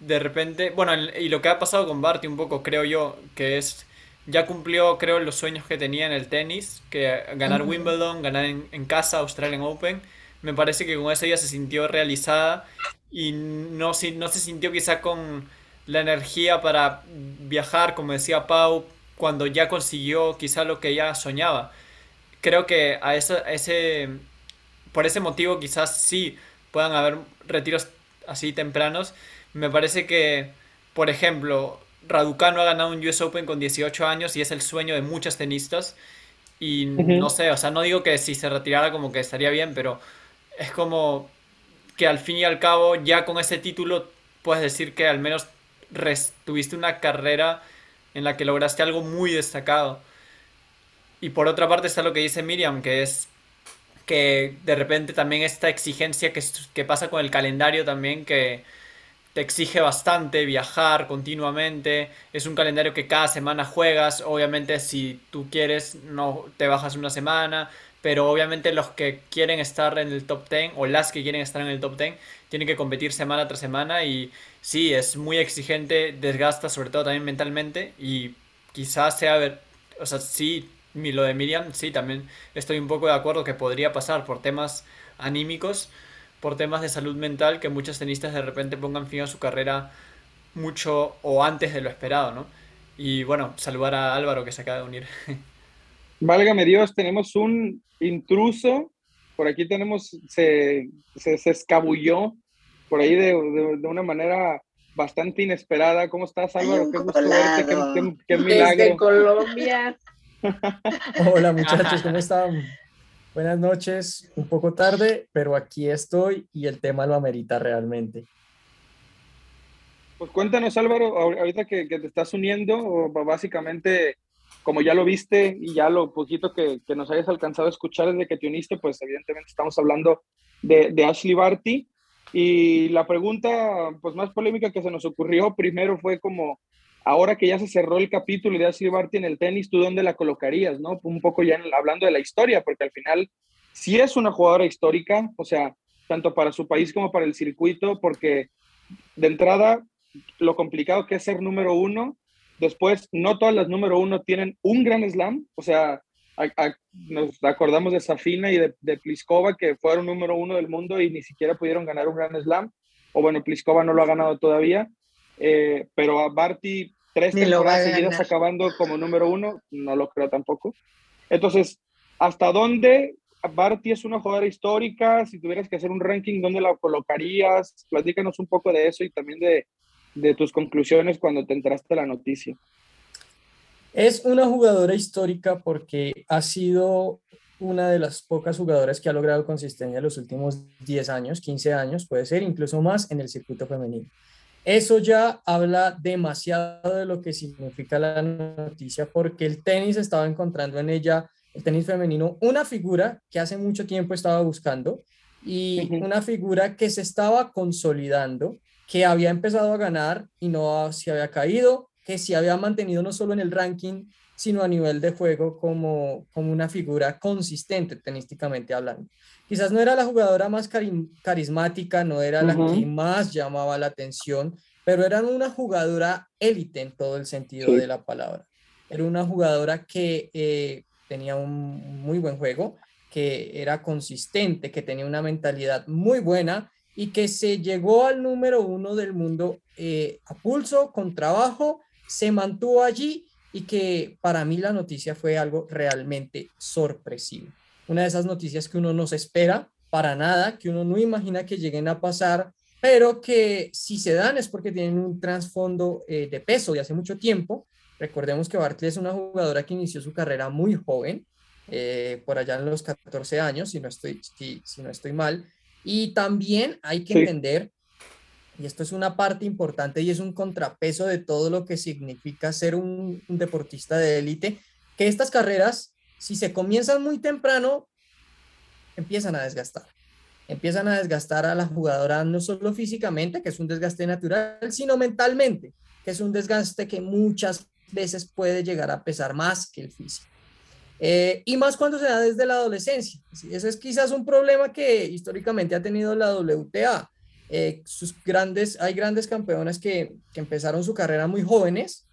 de repente, bueno, y lo que ha pasado con Barty un poco, creo yo, que es ya cumplió, creo, los sueños que tenía en el tenis, que ganar uh -huh. Wimbledon, ganar en, en, casa Australian Open. Me parece que con eso ella se sintió realizada y no, no se sintió quizá con la energía para viajar, como decía Pau, cuando ya consiguió quizá lo que ella soñaba. Creo que a ese, por ese motivo quizás sí puedan haber retiros así tempranos. Me parece que, por ejemplo, Raducano ha ganado un US Open con 18 años y es el sueño de muchos tenistas. Y no sé, o sea, no digo que si se retirara como que estaría bien, pero es como que al fin y al cabo ya con ese título puedes decir que al menos tuviste una carrera en la que lograste algo muy destacado. Y por otra parte está lo que dice Miriam, que es que de repente también esta exigencia que, pasa con el calendario también, que te exige bastante viajar continuamente, es un calendario que cada semana juegas, obviamente si tú quieres no te bajas una semana, pero obviamente los que quieren estar en el top 10 o las que quieren estar en el top 10 tienen que competir semana tras semana y sí, es muy exigente, desgasta sobre todo también mentalmente y quizás sea, o sea, sí, lo de Miriam, sí, también estoy un poco de acuerdo que podría pasar por temas anímicos, por temas de salud mental, que muchos tenistas de repente pongan fin a su carrera mucho o antes de lo esperado, ¿no? Y bueno, saludar a Álvaro que se acaba de unir. [LAUGHS] Válgame Dios, tenemos un intruso. Por aquí tenemos, se, se, escabulló por ahí de, de, una manera bastante inesperada. ¿Cómo estás, Álvaro? Qué gusto verte, qué, milagro. Desde Colombia. [LAUGHS] Hola, muchachos, ¿cómo están? Buenas noches, un poco tarde, pero aquí estoy y el tema lo amerita realmente. Pues cuéntanos, Álvaro, ahorita que, que te estás uniendo, básicamente como ya lo viste y ya lo poquito que, que, nos hayas alcanzado a escuchar desde que te uniste, pues evidentemente estamos hablando de, de, Ashley Barty. Y la pregunta pues más polémica que se nos ocurrió primero fue como, ahora que ya se cerró el capítulo de Ashley Barty en el tenis, ¿tú dónde la colocarías? ¿no? Un poco ya hablando de la historia, porque al final sí es una jugadora histórica, o sea, tanto para su país como para el circuito, porque de entrada lo complicado que es ser número uno Después, no todas las número uno tienen un gran slam, o sea, nos acordamos de Safina y de, de, Pliskova, que fueron número uno del mundo y ni siquiera pudieron ganar un gran slam, o bueno, Pliskova no lo ha ganado todavía, eh, pero a Barty tres temporadas seguidas acabando como número uno, no lo creo tampoco. Entonces, ¿hasta dónde Barty es una jugadora histórica? Si tuvieras que hacer un ranking, ¿dónde la colocarías? Platícanos un poco de eso y también de, de tus conclusiones cuando te entraste la noticia. Es una jugadora histórica porque ha sido una de las pocas jugadoras que ha logrado consistencia en los últimos 10 años, 15 años, puede ser incluso más en el circuito femenino. Eso ya habla demasiado de lo que significa la noticia porque el tenis estaba encontrando en ella, el tenis femenino, una figura que hace mucho tiempo estaba buscando y una figura que se estaba consolidando que había empezado a ganar y no se había caído, que se había mantenido no solo en el ranking, sino a nivel de juego como, como una figura consistente tenísticamente hablando. Quizás no era la jugadora más carismática, no era la que más llamaba la atención, pero era una jugadora élite en todo el sentido de la palabra. Era una jugadora que eh, tenía un muy buen juego, que era consistente, que tenía una mentalidad muy buena y que se llegó al número uno del mundo eh, a pulso, con trabajo, se mantuvo allí y que para mí la noticia fue algo realmente sorpresivo. Una de esas noticias que uno no se espera para nada, que uno no imagina que lleguen a pasar, pero que si se dan es porque tienen un trasfondo eh, de peso de hace mucho tiempo. Recordemos que Bartley es una jugadora que inició su carrera muy joven, eh, por allá en los 14 años, si no estoy, si, si no estoy mal, y también hay que entender, y esto es una parte importante y es un contrapeso de todo lo que significa ser un, deportista de élite, que estas carreras, si se comienzan muy temprano, empiezan a desgastar. Empiezan a desgastar a la jugadora no solo físicamente, que es un desgaste natural, sino mentalmente, que es un desgaste que muchas veces puede llegar a pesar más que el físico. Eh, y más cuando se da desde la adolescencia. Ese es quizás un problema que históricamente ha tenido la WTA. Eh, sus grandes, hay grandes campeonas que, que, empezaron su carrera muy jóvenes,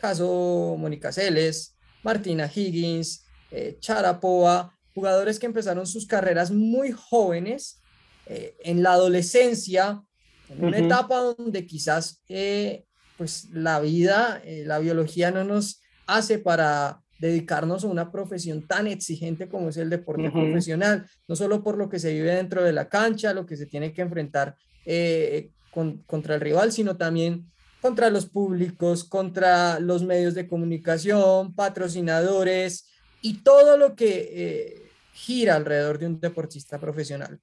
caso Mónica Celes, Martina Higgins, eh, Charapova, jugadores que empezaron sus carreras muy jóvenes, en la adolescencia, en una etapa donde quizás pues la vida, la biología no nos hace para dedicarnos a una profesión tan exigente como es el deporte profesional, no solo por lo que se vive dentro de la cancha, lo que se tiene que enfrentar eh, contra el rival, sino también contra los públicos, contra los medios de comunicación, patrocinadores y todo lo que eh, gira alrededor de un deportista profesional.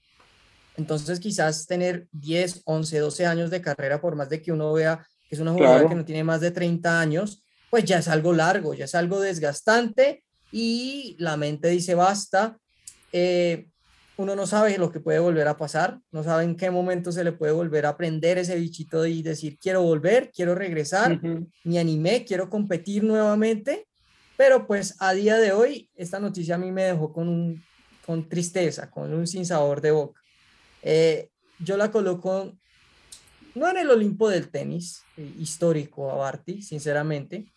Entonces quizás tener 10, 11, 12 años de carrera, por más de que uno vea que es una jugadora que no tiene más de 30 años, pues ya es algo largo, ya es algo desgastante y la mente dice basta. Eh, uno no sabe lo que puede volver a pasar, no sabe en qué momento se le puede volver a aprender ese bichito y decir quiero volver, quiero regresar, me animé, quiero competir nuevamente, pero pues a día de hoy esta noticia a mí me dejó con, un, con tristeza, con un sinsabor de boca. Eh, yo la coloco no en el Olimpo del tenis eh, histórico a Barty, sinceramente,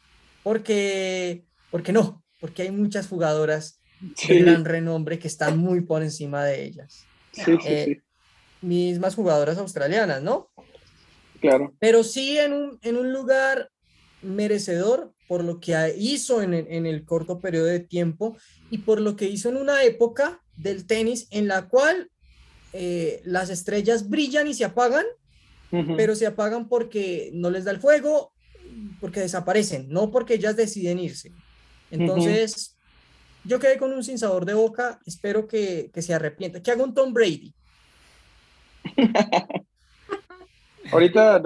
porque, porque no, porque hay muchas jugadoras de gran renombre que están muy por encima de ellas. Eh, mismas jugadoras australianas, ¿no? Claro. Pero sí en un, en un lugar merecedor por lo que hizo en, en, el corto periodo de tiempo y por lo que hizo en una época del tenis en la cual eh, las estrellas brillan y se apagan, pero se apagan porque no les da el fuego, porque desaparecen, no porque ellas deciden irse. Entonces, yo quedé con un sinsabor de boca, espero que, que se arrepienta, que haga un Tom Brady. [LAUGHS] Ahorita,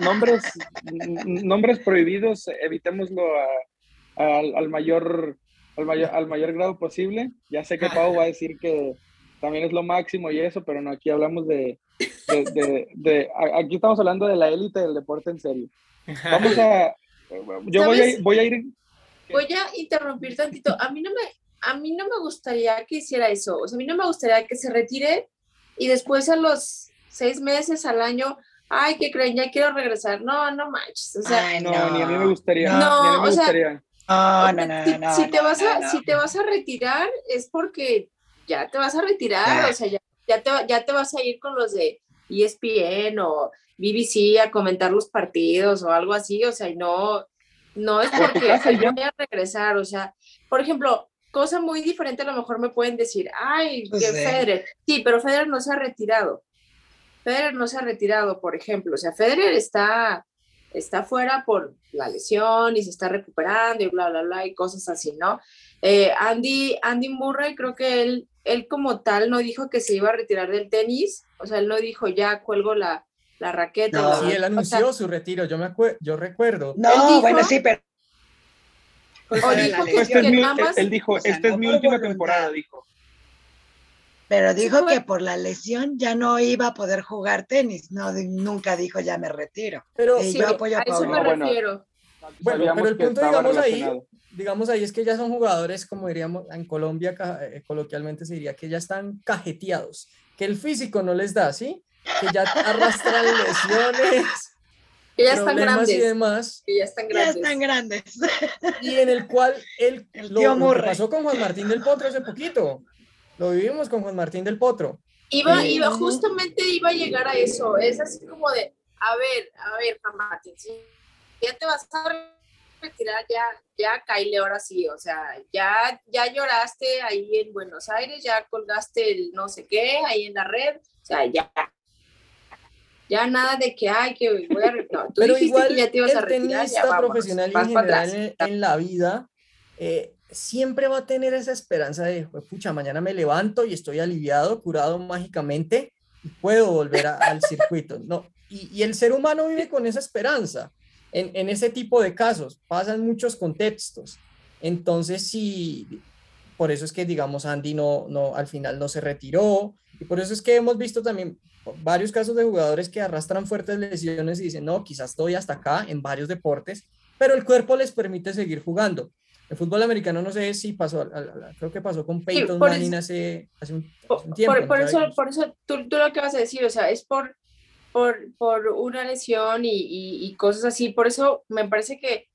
nombres, nombres prohibidos, evitémoslo al, mayor, al, mayor, al mayor grado posible. Ya sé que Pau va a decir que, también es lo máximo y eso, pero no, aquí hablamos de, de, aquí estamos hablando de la élite del deporte en serio. Vamos a, yo voy a, voy a ir. Voy a interrumpir tantito. A mí no me, a mí no me gustaría que hiciera eso. O sea, a mí no me gustaría que se retire y después a los seis meses al año, ay, ¿qué creen? Ya quiero regresar. No, no manches. O sea, no, ni a mí me gustaría. No, o sea, no, no, no, si, te vas a, si te vas a retirar es porque ya te vas a retirar, o sea, ya, ya, te, ya te vas a ir con los de ESPN o BBC a comentar los partidos o algo así, o sea, no, no es porque voy a regresar, o sea, por ejemplo, cosa muy diferente a lo mejor me pueden decir, ay, pues que Federer, sí, pero Federer no se ha retirado, Federer no se ha retirado, por ejemplo, o sea, Federer está, está fuera por la lesión y se está recuperando y bla, bla, bla, y cosas así, ¿no? Eh, Andy, Andy Murray, creo que él él como tal no dijo que se iba a retirar del tenis, o sea, él no dijo ya cuelgo la, la raqueta. No, sí, él anunció su retiro, yo, me yo recuerdo. No, bueno, sí, pero... O dijo que, este es mi, él dijo, esta es mi última temporada, dijo. Pero dijo que por la lesión ya no iba a poder jugar tenis, no, nunca dijo ya me retiro. Pero sí, yo apoyo a, a eso me refiero. Bueno, pero el punto, digamos, ahí, digamos ahí es que ya son jugadores, como diríamos en Colombia, eh, coloquialmente se diría que ya están cajeteados, que el físico no les da, ¿sí? Que ya arrastran [LAUGHS] lesiones. Que ya están grandes. y demás. Que ya están grandes. Ya están grandes. Y en el cual él, [LAUGHS] lo, lo pasó con Juan Martín del Potro hace poquito. Lo vivimos con Juan Martín del Potro. Iba, iba, justamente iba a llegar a eso. Es así como de, a ver, a ver, Juan Martín, ya te vas a retirar, ya, ya Kyle, ahora sí, o sea, ya, ya lloraste ahí en Buenos Aires, ya colgaste el no sé qué ahí en la red, o sea, ya. Ya nada de que, ay, que voy a no, tú Pero igual, que ya te ibas a retirar, ya profesional y en general en, la vida, eh, siempre va a tener esa esperanza de, pucha, mañana me levanto y estoy aliviado, curado mágicamente y puedo volver al circuito. No, y, y, el ser humano vive con esa esperanza en, ese tipo de casos, pasan muchos contextos. Entonces, sí, por eso es que, digamos, Andy no, no, al final no se retiró, y por eso es que hemos visto también varios casos de jugadores que arrastran fuertes lesiones y dicen, no, quizás estoy hasta acá en varios deportes, pero el cuerpo les permite seguir jugando. El fútbol americano no sé si pasó, creo que pasó con Peyton Manning hace, hace, un, tiempo. Por, eso, por eso tú, tú, lo que vas a decir, o sea, es por por, por una lesión y, cosas así. Por eso me parece que,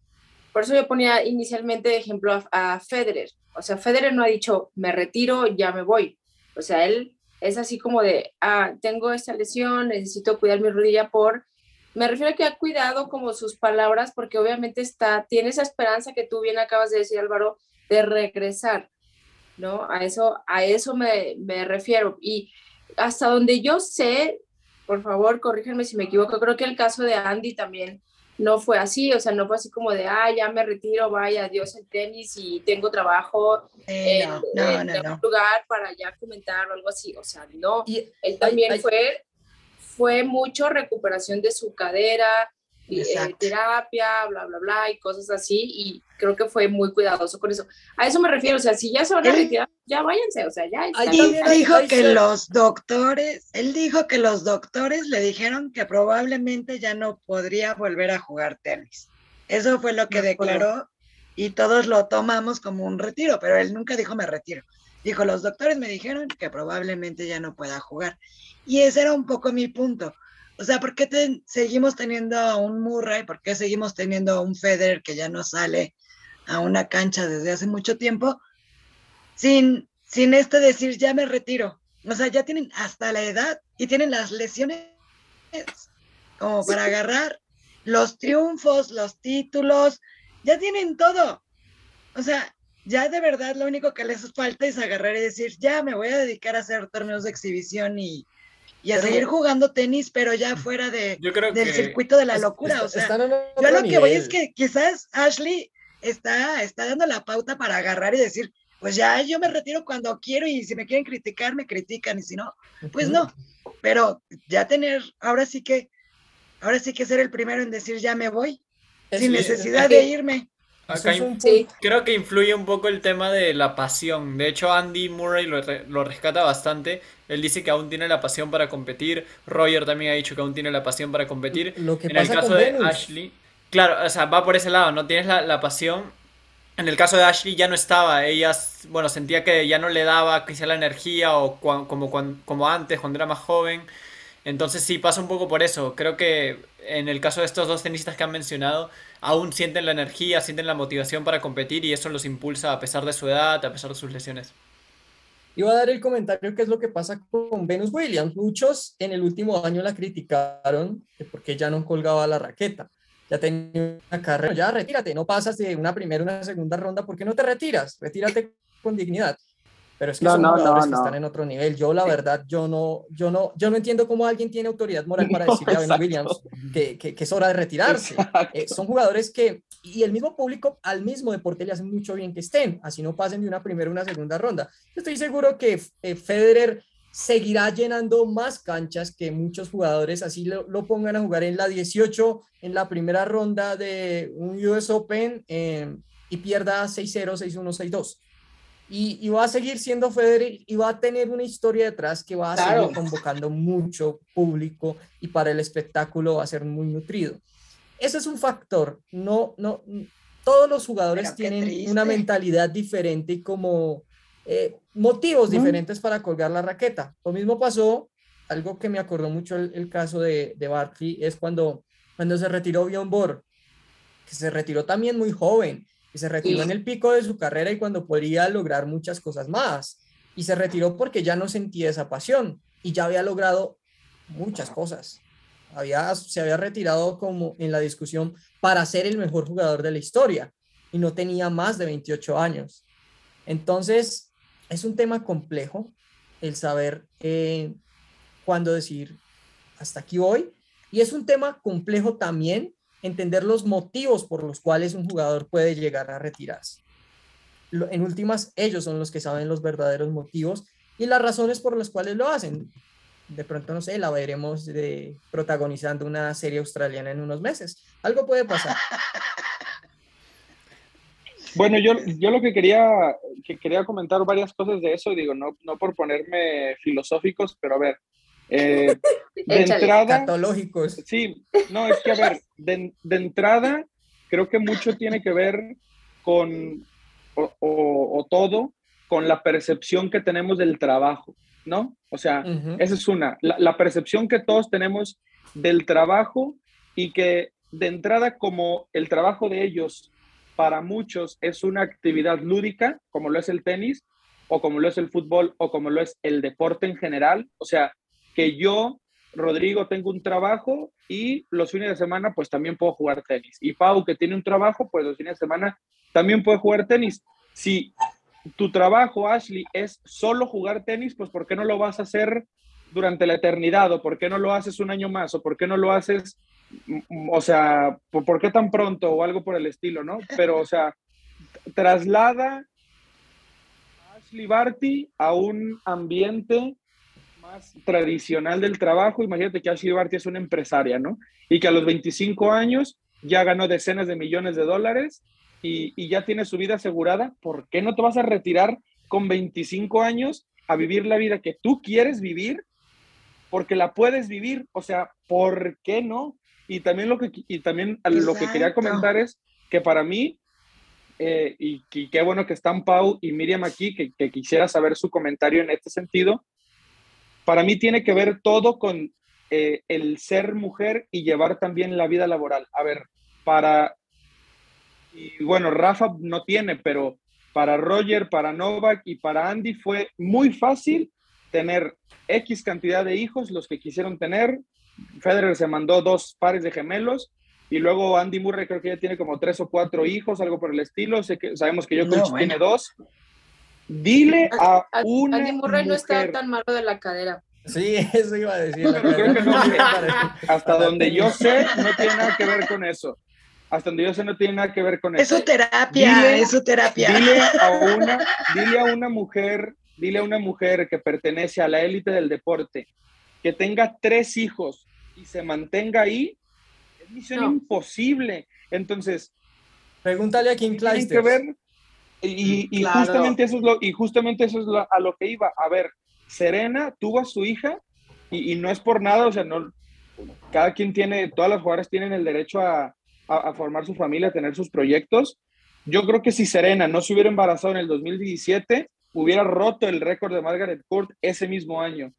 por eso yo ponía inicialmente de ejemplo a, a, Federer. O sea, Federer no ha dicho, me retiro, ya me voy. O sea, él es así como de, ah, tengo esta lesión, necesito cuidar mi rodilla por me refiero a que ha cuidado como sus palabras porque obviamente está, tiene esa esperanza que tú bien acabas de decir Álvaro, de regresar, ¿no? A eso, a eso me, me refiero. Y hasta donde yo sé, por favor, corríjanme si me equivoco, creo que el caso de Andy también no fue así, o sea, no fue así como de, ah, ya me retiro, vaya, adiós el tenis y tengo trabajo en, un lugar para ya comentar o algo así, o sea, no, él también fue, fue mucho recuperación de su cadera, eh, terapia, bla, bla, bla, y cosas así, y creo que fue muy cuidadoso con eso. A eso me refiero, o sea, si ya se van a retirar, ya váyanse, o sea, ya. Él dijo que los doctores, él dijo que los doctores le dijeron que probablemente ya no podría volver a jugar tenis. Eso fue lo que declaró y todos lo tomamos como un retiro, pero él nunca dijo me retiro. Dijo, los doctores me dijeron que probablemente ya no pueda jugar. Y ese era un poco mi punto. O sea, ¿por qué seguimos teniendo a un Murray? ¿Por qué seguimos teniendo a un Federer que ya no sale a una cancha desde hace mucho tiempo? Sin, sin este decir, ya me retiro. O sea, ya tienen hasta la edad y tienen las lesiones como para agarrar los triunfos, los títulos, ya tienen todo. O sea, ya de verdad lo único que les falta es agarrar y decir, ya me voy a dedicar a hacer torneos de exhibición y, y a seguir jugando tenis, pero ya fuera de, del circuito de la locura. o sea, yo lo que voy es que quizás Ashley está, está dando la pauta para agarrar y decir, pues ya yo me retiro cuando quiero y si me quieren criticar, me critican y si no, pues no. Pero ya tener, ahora sí que, ahora sí que ser el primero en decir ya me voy, sin necesidad de irme. Creo que influye un poco el tema de la pasión. De hecho, Andy Murray lo, lo, rescata bastante. Él dice que aún tiene la pasión para competir. Roger también ha dicho que aún tiene la pasión para competir. Lo que en el caso de Ashley, claro, o sea, va por ese lado, no tienes la, la, pasión. En el caso de Ashley ya no estaba. Ella, bueno, sentía que ya no le daba quizá la energía o como, como antes, cuando era más joven. Entonces sí, pasa un poco por eso. Creo que en el caso de estos dos tenistas que han mencionado, aún sienten la energía, sienten la motivación para competir y eso los impulsa a pesar de su edad, a pesar de sus lesiones. Iba a dar el comentario qué es lo que pasa con Venus Williams. Muchos en el último año la criticaron porque ya no colgaba la raqueta. Ya tenía una carrera, ya retírate, no pasas de una primera, una segunda ronda, ¿por qué no te retiras? Retírate con dignidad pero es que son jugadores que están en otro nivel. Yo, la verdad, yo no, yo no, yo no entiendo cómo alguien tiene autoridad moral para [LAUGHS] decirle a Ben Williams que, que, es hora de retirarse. Eh, son jugadores que, y el mismo público al mismo deporte le hace mucho bien que estén, así no pasen de una primera o una segunda ronda. Estoy seguro que eh, Federer seguirá llenando más canchas que muchos jugadores, así lo, lo, pongan a jugar en la 18, en la primera ronda de un US Open eh, y pierda 6-0, 6-1, 6-2 y, va a seguir siendo Federer y va a tener una historia detrás que va a seguir convocando mucho público y para el espectáculo va a ser muy nutrido. Ese es un factor. No, no, todos los jugadores tienen una mentalidad diferente y como eh, motivos diferentes para colgar la raqueta. Lo mismo pasó, algo que me acordó mucho el, caso de, de Barkley, es cuando, cuando se retiró Bjorn Borg, que se retiró también muy joven y se retiró en el pico de su carrera y cuando podría lograr muchas cosas más. Y se retiró porque ya no sentía esa pasión y ya había logrado muchas cosas. Había, se había retirado como en la discusión para ser el mejor jugador de la historia y no tenía más de 28 años. Entonces, es un tema complejo el saber eh, cuándo decir hasta aquí voy. Y es un tema complejo también entender los motivos por los cuales un jugador puede llegar a retirarse. En últimas, ellos son los que saben los verdaderos motivos y las razones por las cuales lo hacen. De pronto, no sé, la veremos de, protagonizando una serie australiana en unos meses. Algo puede pasar. [LAUGHS] Bueno, yo, yo lo que quería, que quería comentar varias cosas de eso, digo, no, no por ponerme filosóficos, pero a ver, eh, [LAUGHS] de entrada, Sí, no, es que a ver, de, entrada, creo que mucho tiene que ver con, o, todo, con la percepción que tenemos del trabajo, ¿no? O sea, esa es una, la, la, percepción que todos tenemos del trabajo y que de entrada como el trabajo de ellos para muchos es una actividad lúdica, como lo es el tenis, o como lo es el fútbol, o como lo es el deporte en general, o sea, que yo Rodrigo, tengo un trabajo y los fines de semana pues también puedo jugar tenis. Y Pau, que tiene un trabajo, pues los fines de semana también puede jugar tenis. Si tu trabajo, Ashley, es solo jugar tenis, pues ¿por qué no lo vas a hacer durante la eternidad? ¿O por qué no lo haces un año más? ¿O por qué no lo haces, o sea, ¿por qué tan pronto? O algo por el estilo, ¿no? Pero, o sea, traslada Ashley Barty a un ambiente más tradicional del trabajo. Imagínate que Ashley Barty es una empresaria, ¿no? Y que a los 25 años ya ganó decenas de millones de dólares y, ya tiene su vida asegurada. ¿Por qué no te vas a retirar con 25 años a vivir la vida que tú quieres vivir? Porque la puedes vivir. O sea, ¿por qué no? Y también lo que, y también lo que quería comentar es que para mí eh, y, qué bueno que están Pau y Miriam aquí, que, que, quisiera saber su comentario en este sentido para mí tiene que ver todo con eh, el ser mujer y llevar también la vida laboral. A ver, para, y bueno, Rafa no tiene, pero para Roger, para Novak y para Andy fue muy fácil tener X cantidad de hijos, los que quisieron tener. Federer se mandó dos pares de gemelos y luego Andy Murray creo que ya tiene como tres o cuatro hijos, algo por el estilo. Sé que, sabemos que yo no, tiene dos. Dile a, una. Andy Murray no está tan malo de la cadera. Sí, eso iba a decir. hasta donde yo sé, no tiene nada que ver con eso. Hasta donde yo sé, no tiene nada que ver con eso. Eso terapia, eso terapia. Dile a una, dile a una mujer, dile a una mujer que pertenece a la élite del deporte, que tenga tres hijos y se mantenga ahí, es misión imposible. Entonces, pregúntale a Kim Clijsters. Y, justamente eso es lo, y justamente eso es a lo que iba. A ver, Serena tuvo a su hija y, no es por nada, o sea, no, cada quien tiene, todas las jugadoras tienen el derecho a, formar su familia, a tener sus proyectos. Yo creo que si Serena no se hubiera embarazado en el 2017, hubiera roto el récord de Margaret Court ese mismo año.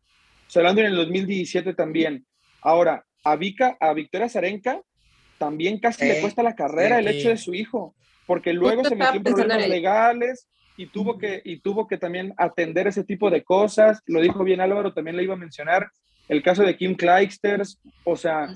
Hablando en el 2017 también. Ahora, a Vika, a Victoria Zarenka, también casi le cuesta la carrera el hecho de su hijo porque luego se metió en problemas legales y tuvo, que, y tuvo que también atender ese tipo de cosas. Lo dijo bien Álvaro, también le iba a mencionar el caso de Kim Clijsters. O sea,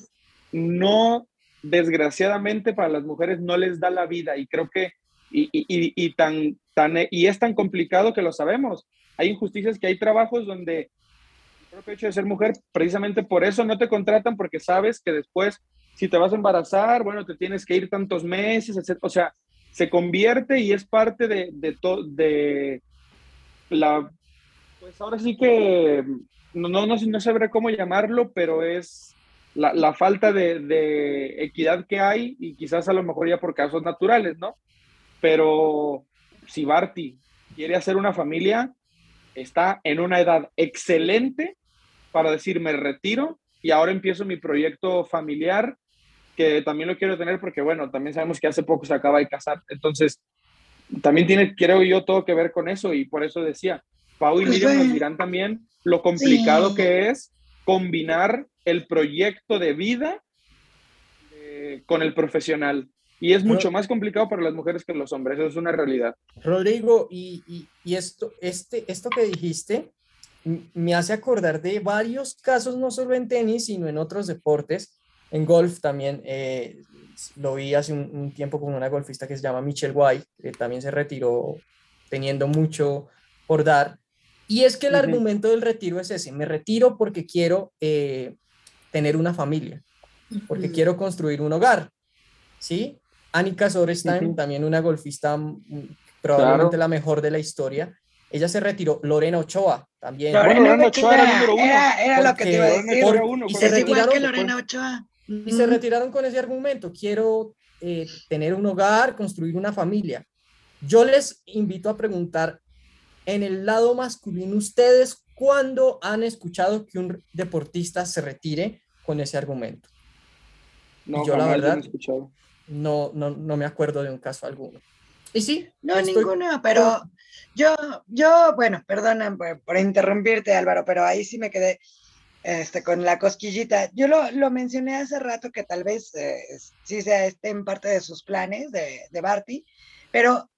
no, desgraciadamente para las mujeres no les da la vida y creo que, y, y, y, tan, tan, y es tan complicado que lo sabemos. Hay injusticias que hay trabajos donde el propio hecho de ser mujer, precisamente por eso no te contratan porque sabes que después, si te vas a embarazar, bueno, te tienes que ir tantos meses, etc. O sea, se convierte y es parte de, de, de la, pues ahora sí que, no, no, no, sabré cómo llamarlo, pero es la, la falta de, de, equidad que hay y quizás a lo mejor ya por casos naturales, ¿no? Pero si Barty quiere hacer una familia, está en una edad excelente para decir me retiro y ahora empiezo mi proyecto familiar que también lo quiero tener porque, bueno, también sabemos que hace poco se acaba de casar. Entonces, también tiene, creo yo, todo que ver con eso y por eso decía, Pau y pues Miriam nos dirán también lo complicado que es combinar el proyecto de vida eh, con el profesional. Y es mucho más complicado para las mujeres que los hombres, eso es una realidad. Rodrigo, y, y, y esto, este, esto que dijiste me hace acordar de varios casos, no solo en tenis, sino en otros deportes, en golf también eh, lo vi hace un, tiempo con una golfista que se llama Michelle White, que también se retiró teniendo mucho por dar. Y es que el argumento del retiro es ese, me retiro porque quiero eh, tener una familia, porque quiero construir un hogar, ¿sí? Annika Sorestein, también una golfista mm, probablemente la mejor de la historia, ella se retiró. Lorena Ochoa también. Lorena, Ochoa era, número uno. Era, lo que te iba a decir. y se retiraron, que Lorena Ochoa. Y se retiraron con ese argumento, quiero eh, tener un hogar, construir una familia. Yo les invito a preguntar, en el lado masculino, ¿ustedes cuándo han escuchado que un deportista se retire con ese argumento? No, yo la verdad no, no, no me acuerdo de un caso alguno. Y sí. No, ninguno, pero yo, yo, bueno, perdona por, por, interrumpirte, Álvaro, pero ahí sí me quedé este, con la cosquillita. Yo lo, lo mencioné hace rato que tal vez eh, sí sea esté en parte de sus planes de, de Barty, pero,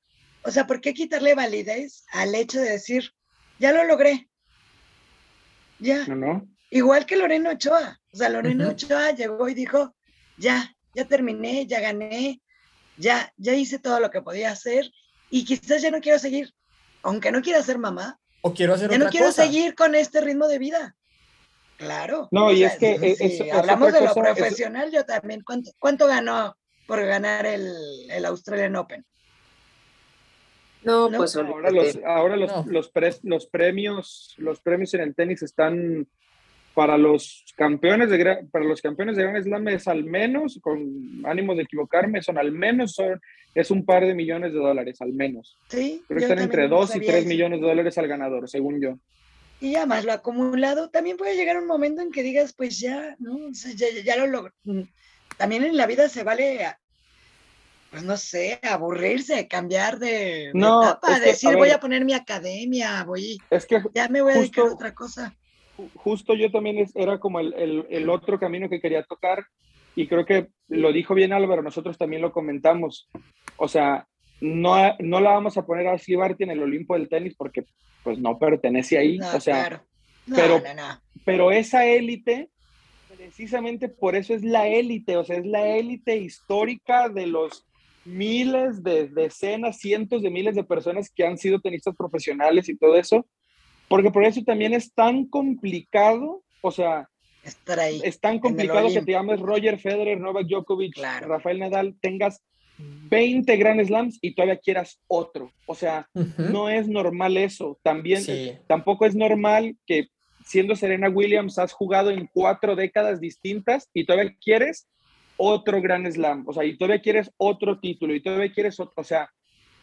o sea, ¿por qué quitarle validez al hecho de decir, ya lo logré? Ya. No, no. igual que Lorena Ochoa. O sea, Lorena Ochoa llegó y dijo, ya, ya terminé, ya gané, ya, ya hice todo lo que podía hacer y quizás ya no quiero seguir, aunque no quiera ser mamá. O quiero hacer ya no quiero seguir con este ritmo de vida. Claro. No, y es que si hablamos de lo profesional, yo también. ¿Cuánto, ¿Cuánto ganó por ganar el, el Australian Open? No, pues ahora los, ahora los, los, los, premios, los premios en el tenis están para los campeones de para los campeones de Gran Slam es al menos, con ánimo de equivocarme, son al menos son, es un par de millones de dólares, al menos. Sí. Pero están entre 2 y 3 millones de dólares al ganador, según yo. Y ya más lo acumulado, también puede llegar un momento en que digas, pues ya, ¿no? ya, ya, lo logro. Mm, también en la vida se vale pues no sé, aburrirse, cambiar de, no, etapa, decir voy a poner mi academia, voy, es que ya me voy a dedicar a otra cosa. Justo yo también era como el, el, el, otro camino que quería tocar y creo que lo dijo bien Álvaro, nosotros también lo comentamos. O sea, no, no la vamos a poner a Barty en el Olimpo del tenis porque pues no pertenece ahí. o sea, pero, pero esa élite, precisamente por eso es la élite, o sea, es la élite histórica de los miles de decenas, cientos de miles de personas que han sido tenistas profesionales y todo eso, porque por eso también es tan complicado, o sea, estar ahí. Es tan complicado que te llames Roger Federer, Novak Djokovic, Rafael Nadal, tengas 20 Grand Slams y todavía quieras otro. O sea, no es normal eso. También, tampoco es normal que siendo Serena Williams has jugado en cuatro décadas distintas y todavía quieres otro Grand Slam, o sea, y todavía quieres otro título, y todavía quieres otro, o sea,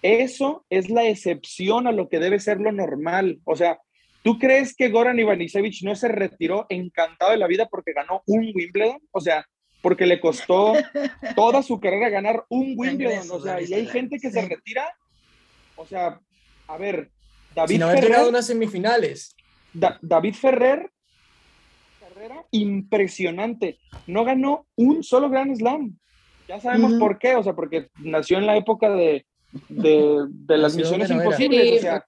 eso es la excepción a lo que debe ser lo normal, o sea, ¿tú crees que Goran Ivanisevic no se retiró encantado de la vida porque ganó un Wimbledon? O sea, porque le costó toda su carrera ganar un Wimbledon, o sea, y hay gente que se retira, o sea, a ver, David Sin haber Ferrer, unas semifinales. David Ferrer impresionante. No ganó un solo Grand Slam. Ya sabemos por qué, o sea, porque nació en la época de, de, las misiones imposibles, o sea,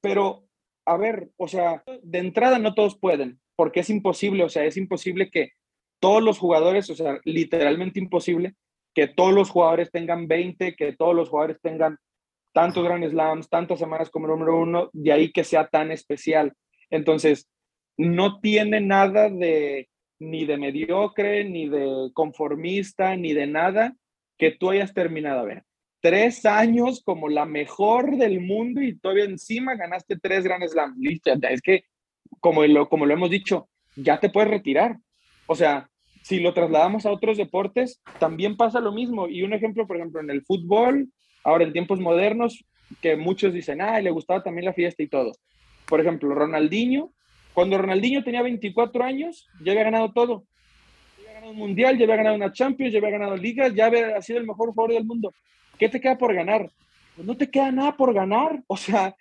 pero, a ver, o sea, de entrada no todos pueden, porque es imposible, o sea, es imposible que todos los jugadores, o sea, literalmente imposible, que todos los jugadores tengan 20, que todos los jugadores tengan tantos Grand Slams, tantas semanas como número uno, de ahí que sea tan especial. Entonces, no tiene nada de ni de mediocre, ni de conformista, ni de nada que tú hayas terminado a ver. Tres años como la mejor del mundo y todavía encima ganaste tres grandes Slam. Listo, es que como lo, como lo hemos dicho, ya te puedes retirar. O sea, si lo trasladamos a otros deportes, también pasa lo mismo. Y un ejemplo, por ejemplo, en el fútbol, ahora en tiempos modernos, que muchos dicen, ah, le gustaba también la fiesta y todo. Por ejemplo, Ronaldinho cuando Ronaldinho tenía 24 años, ya había ganado todo. Ya había ganado un mundial, ya había ganado una Champions, ya había ganado ligas, ya había sido el mejor jugador del mundo. ¿Qué te queda por ganar? Pues no te queda nada por ganar. O sea,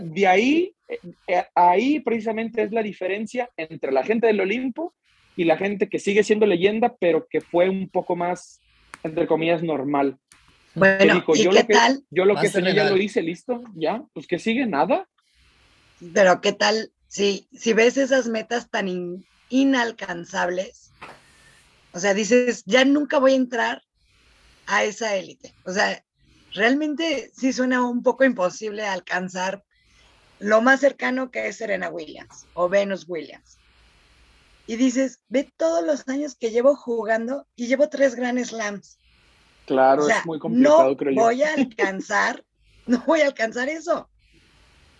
de ahí, eh, ahí precisamente es la diferencia entre la gente del Olimpo y la gente que sigue siendo leyenda, pero que fue un poco más, entre comillas, normal. Bueno, ¿y yo, qué lo que, tal? yo lo que tenía ya lo hice, listo, ya, pues que sigue, nada. Pero ¿qué tal Sí, si ves esas metas tan inalcanzables, o sea, dices, ya nunca voy a entrar a esa élite. O sea, realmente sí suena un poco imposible alcanzar lo más cercano que es Serena Williams o Venus Williams. Y dices, ve todos los años que llevo jugando y llevo tres Grand Slams. Claro, es muy complicado, no creo yo. Voy a [LAUGHS] alcanzar, no voy a alcanzar eso.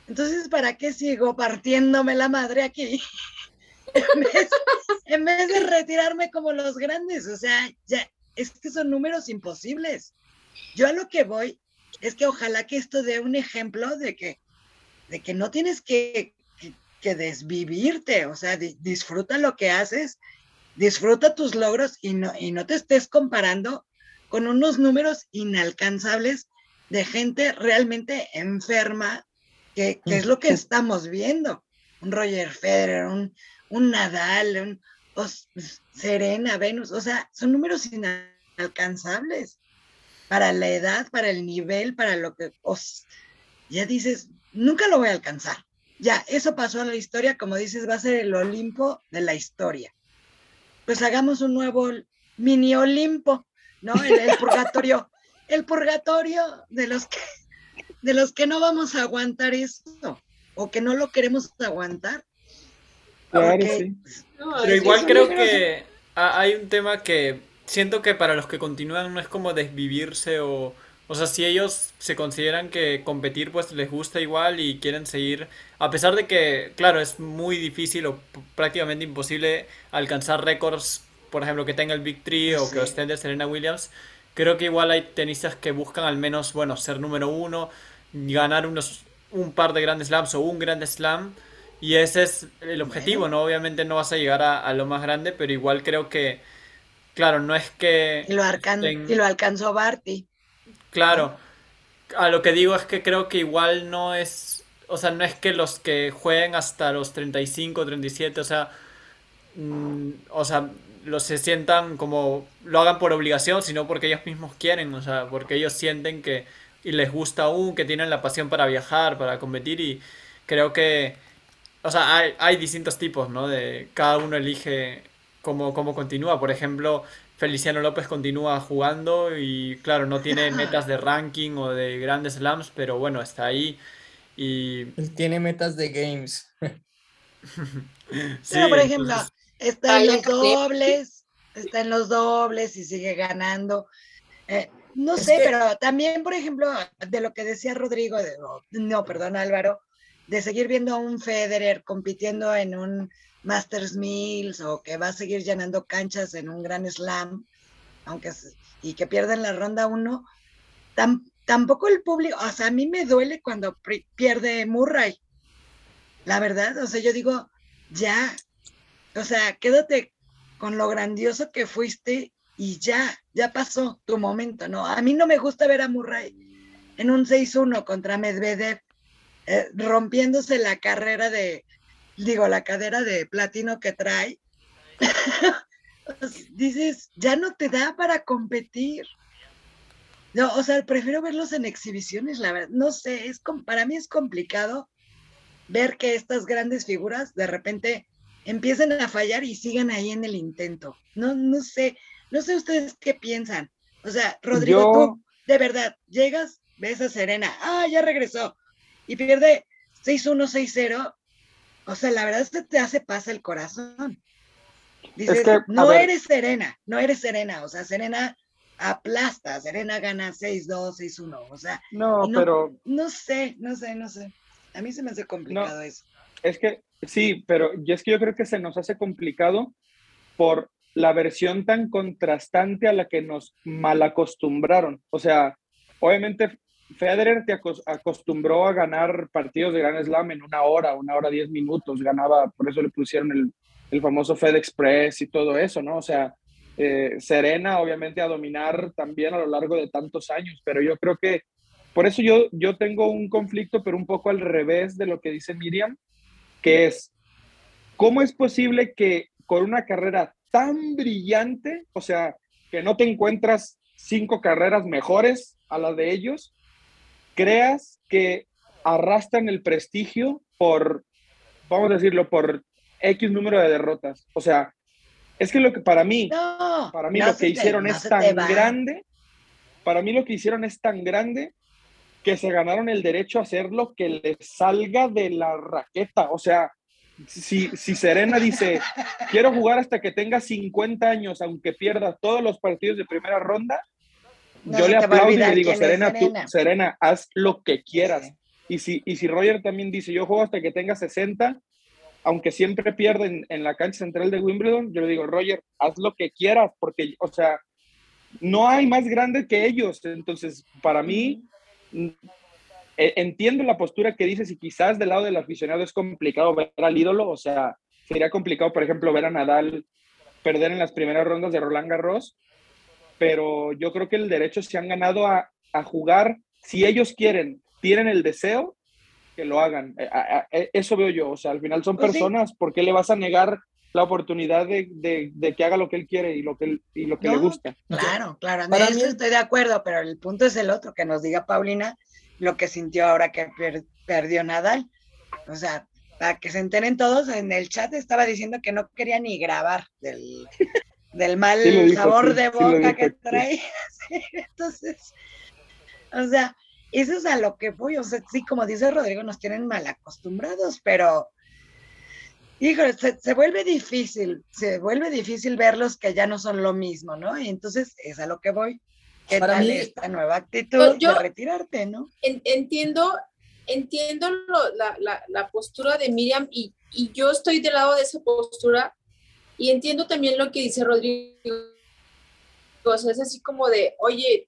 Entonces, ¿para qué sigo partiéndome la madre aquí? [LAUGHS] en, vez, de retirarme como los grandes, o sea, ya, es que son números imposibles. Yo a lo que voy es que ojalá que esto dé un ejemplo de que, de que no tienes que, que, desvivirte, o sea, disfruta lo que haces, disfruta tus logros y no, y no te estés comparando con unos números inalcanzables de gente realmente enferma que, es lo que estamos viendo. Un Roger Federer, un, un Nadal, un Serena, Venus, o sea, son números inalcanzables para la edad, para el nivel, para lo que os, ya dices, nunca lo voy a alcanzar. Ya, eso pasó en la historia, como dices, va a ser el Olimpo de la historia. Pues hagamos un nuevo mini Olimpo, ¿no? El, [LAUGHS] purgatorio, el purgatorio de los que de los que no vamos a aguantar esto o que no lo queremos aguantar. Claro, sí. Pero igual creo que hay un tema que siento que para los que continúan no es como desvivirse o o sea, si ellos se consideran que competir pues les gusta igual y quieren seguir, a pesar de que, claro, es muy difícil o prácticamente imposible alcanzar récords, por ejemplo, que tenga el Big Three o que ostente Serena Williams, creo que igual hay tenistas que buscan al menos, bueno, ser número uno, ganar unos, un par de grandes slams o un gran slam, y ese es el objetivo, ¿no? Obviamente no vas a llegar a, lo más grande, pero igual creo que, claro, no es que... Y lo, y lo alcanzó Barty. Claro, a lo que digo es que creo que igual no es, o sea, no es que los que jueguen hasta los 35, 37, o sea, mm, o sea, los se sientan como, lo hagan por obligación, sino porque ellos mismos quieren, o sea, porque ellos sienten que, y les gusta aún, que tienen la pasión para viajar, para competir, y creo que, o sea, hay, hay distintos tipos, ¿no? De cada uno elige cómo, cómo continúa, por ejemplo, Feliciano López continúa jugando y claro, no tiene metas de ranking o de grandes slams, pero bueno, está ahí y... Él tiene metas de games. sí, por ejemplo, está en los dobles, está en los dobles y sigue ganando. Eh, no sé, pero también, por ejemplo, de lo que decía Rodrigo, de, no, perdón, Álvaro, de seguir viendo a un Federer compitiendo en un Masters Mills o que va a seguir llenando canchas en un gran slam, aunque y que pierden la ronda uno, tampoco el público, o sea, a mí me duele cuando pierde Murray. La verdad, o sea, yo digo, ya, o sea, quédate con lo grandioso que fuiste y ya, ya pasó tu momento, ¿no? A mí no me gusta ver a Murray en un 6-1 contra Medvedev, eh, rompiéndose la carrera de digo, la cadera de platino que trae, [LAUGHS] pues, dices, ya no te da para competir. No, o sea, prefiero verlos en exhibiciones, la verdad. No sé, es para mí es complicado ver que estas grandes figuras de repente empiecen a fallar y sigan ahí en el intento. No, no sé, no sé ustedes qué piensan. O sea, Rodrigo, tú, de verdad, llegas, ves a Serena, ah, ya regresó, y pierde 6-1, 6-0, o sea, la verdad es que te hace pasa el corazón. Dices, no eres serena, no eres serena. O sea, serena aplasta, serena gana 6-2, 6-1. O sea, no, pero. No sé, no sé, no sé. A mí se me hace complicado eso. Es que sí, pero es que yo creo que se nos hace complicado por la versión tan contrastante a la que nos malacostumbraron. O sea, obviamente Federer te acostumbró a ganar partidos de Gran Slam en una hora, una hora diez minutos, ganaba, por eso le pusieron el, el famoso Fed Express y todo eso, ¿no? O sea, eh, Serena obviamente a dominar también a lo largo de tantos años, pero yo creo que por eso yo, yo tengo un conflicto, pero un poco al revés de lo que dice Miriam, que es, ¿cómo es posible que con una carrera tan brillante, o sea, que no te encuentras cinco carreras mejores a las de ellos, creas que arrastran el prestigio por, vamos a decirlo, por X número de derrotas. O sea, es que lo que para mí, para mí lo que hicieron es tan grande, para mí lo que hicieron es tan grande que se ganaron el derecho a hacer lo que les salga de la raqueta. O sea, si, si Serena dice, quiero jugar hasta que tenga 50 años, aunque pierda todos los partidos de primera ronda, yo le aplaudo y le digo, Serena, Tú, Serena, haz lo que quieras. Y si, y si Roger también dice, yo juego hasta que tenga 60, aunque siempre pierden en la cancha central de Wimbledon, yo le digo, Roger, haz lo que quieras, porque, o sea, no hay más grande que ellos. Entonces, para mí, e, entiendo la postura que dices y quizás del lado del aficionado es complicado ver al ídolo, o sea, sería complicado, por ejemplo, ver a Nadal perder en las primeras rondas de Roland Garros, pero yo creo que el derecho se han ganado a, jugar, si ellos quieren, tienen el deseo, que lo hagan. Eh, eh, eso veo yo, o sea, al final son pues personas, ¿por qué le vas a negar la oportunidad de, que haga lo que él quiere y lo que, y lo que le gusta? Claro, claro, Para mí... estoy de acuerdo, pero el punto es el otro, que nos diga Paulina lo que sintió ahora que perdió Nadal. O sea, para que se enteren todos, en el chat estaba diciendo que no quería ni grabar del, del mal sabor de boca que trae. [LAUGHS] entonces, o sea, eso es a lo que voy. O sea, sí, como dice Rodrigo, nos tienen mal acostumbrados, pero híjole, se, se, vuelve difícil, se vuelve difícil verlos que ya no son lo mismo, ¿no? Y entonces es a lo que voy. ¿Qué Para tal esta nueva actitud de retirarte, no? entiendo, entiendo la, la, la, postura de Miriam y, y yo estoy del lado de esa postura y entiendo también lo que dice Rodrigo. O sea, es así como de, oye,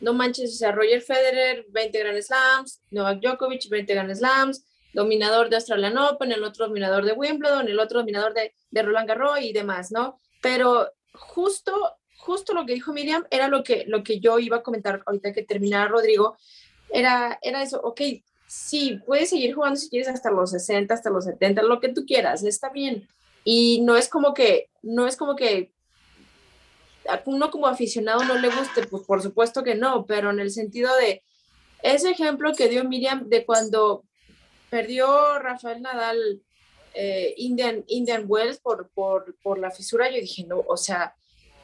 no manches, o sea, Roger Federer, 20 Grand Slams, Novak Djokovic, 20 Grand Slams, dominador de Australian Open, el otro dominador de Wimbledon, el otro dominador de, de Roland Garros y demás, ¿no? Pero justo, justo lo que dijo Miriam era lo que, lo que yo iba a comentar ahorita que terminara Rodrigo, era, era eso, ok, sí, puedes seguir jugando si quieres hasta los 60, hasta los 70, lo que tú quieras, está bien. Y no es como que, no es como que a uno como aficionado no le guste, pues por supuesto que no, pero en el sentido de ese ejemplo que dio Miriam de cuando perdió Rafael Nadal eh, Indian, Indian Wells por, por, por la fisura, yo dije, no, o sea,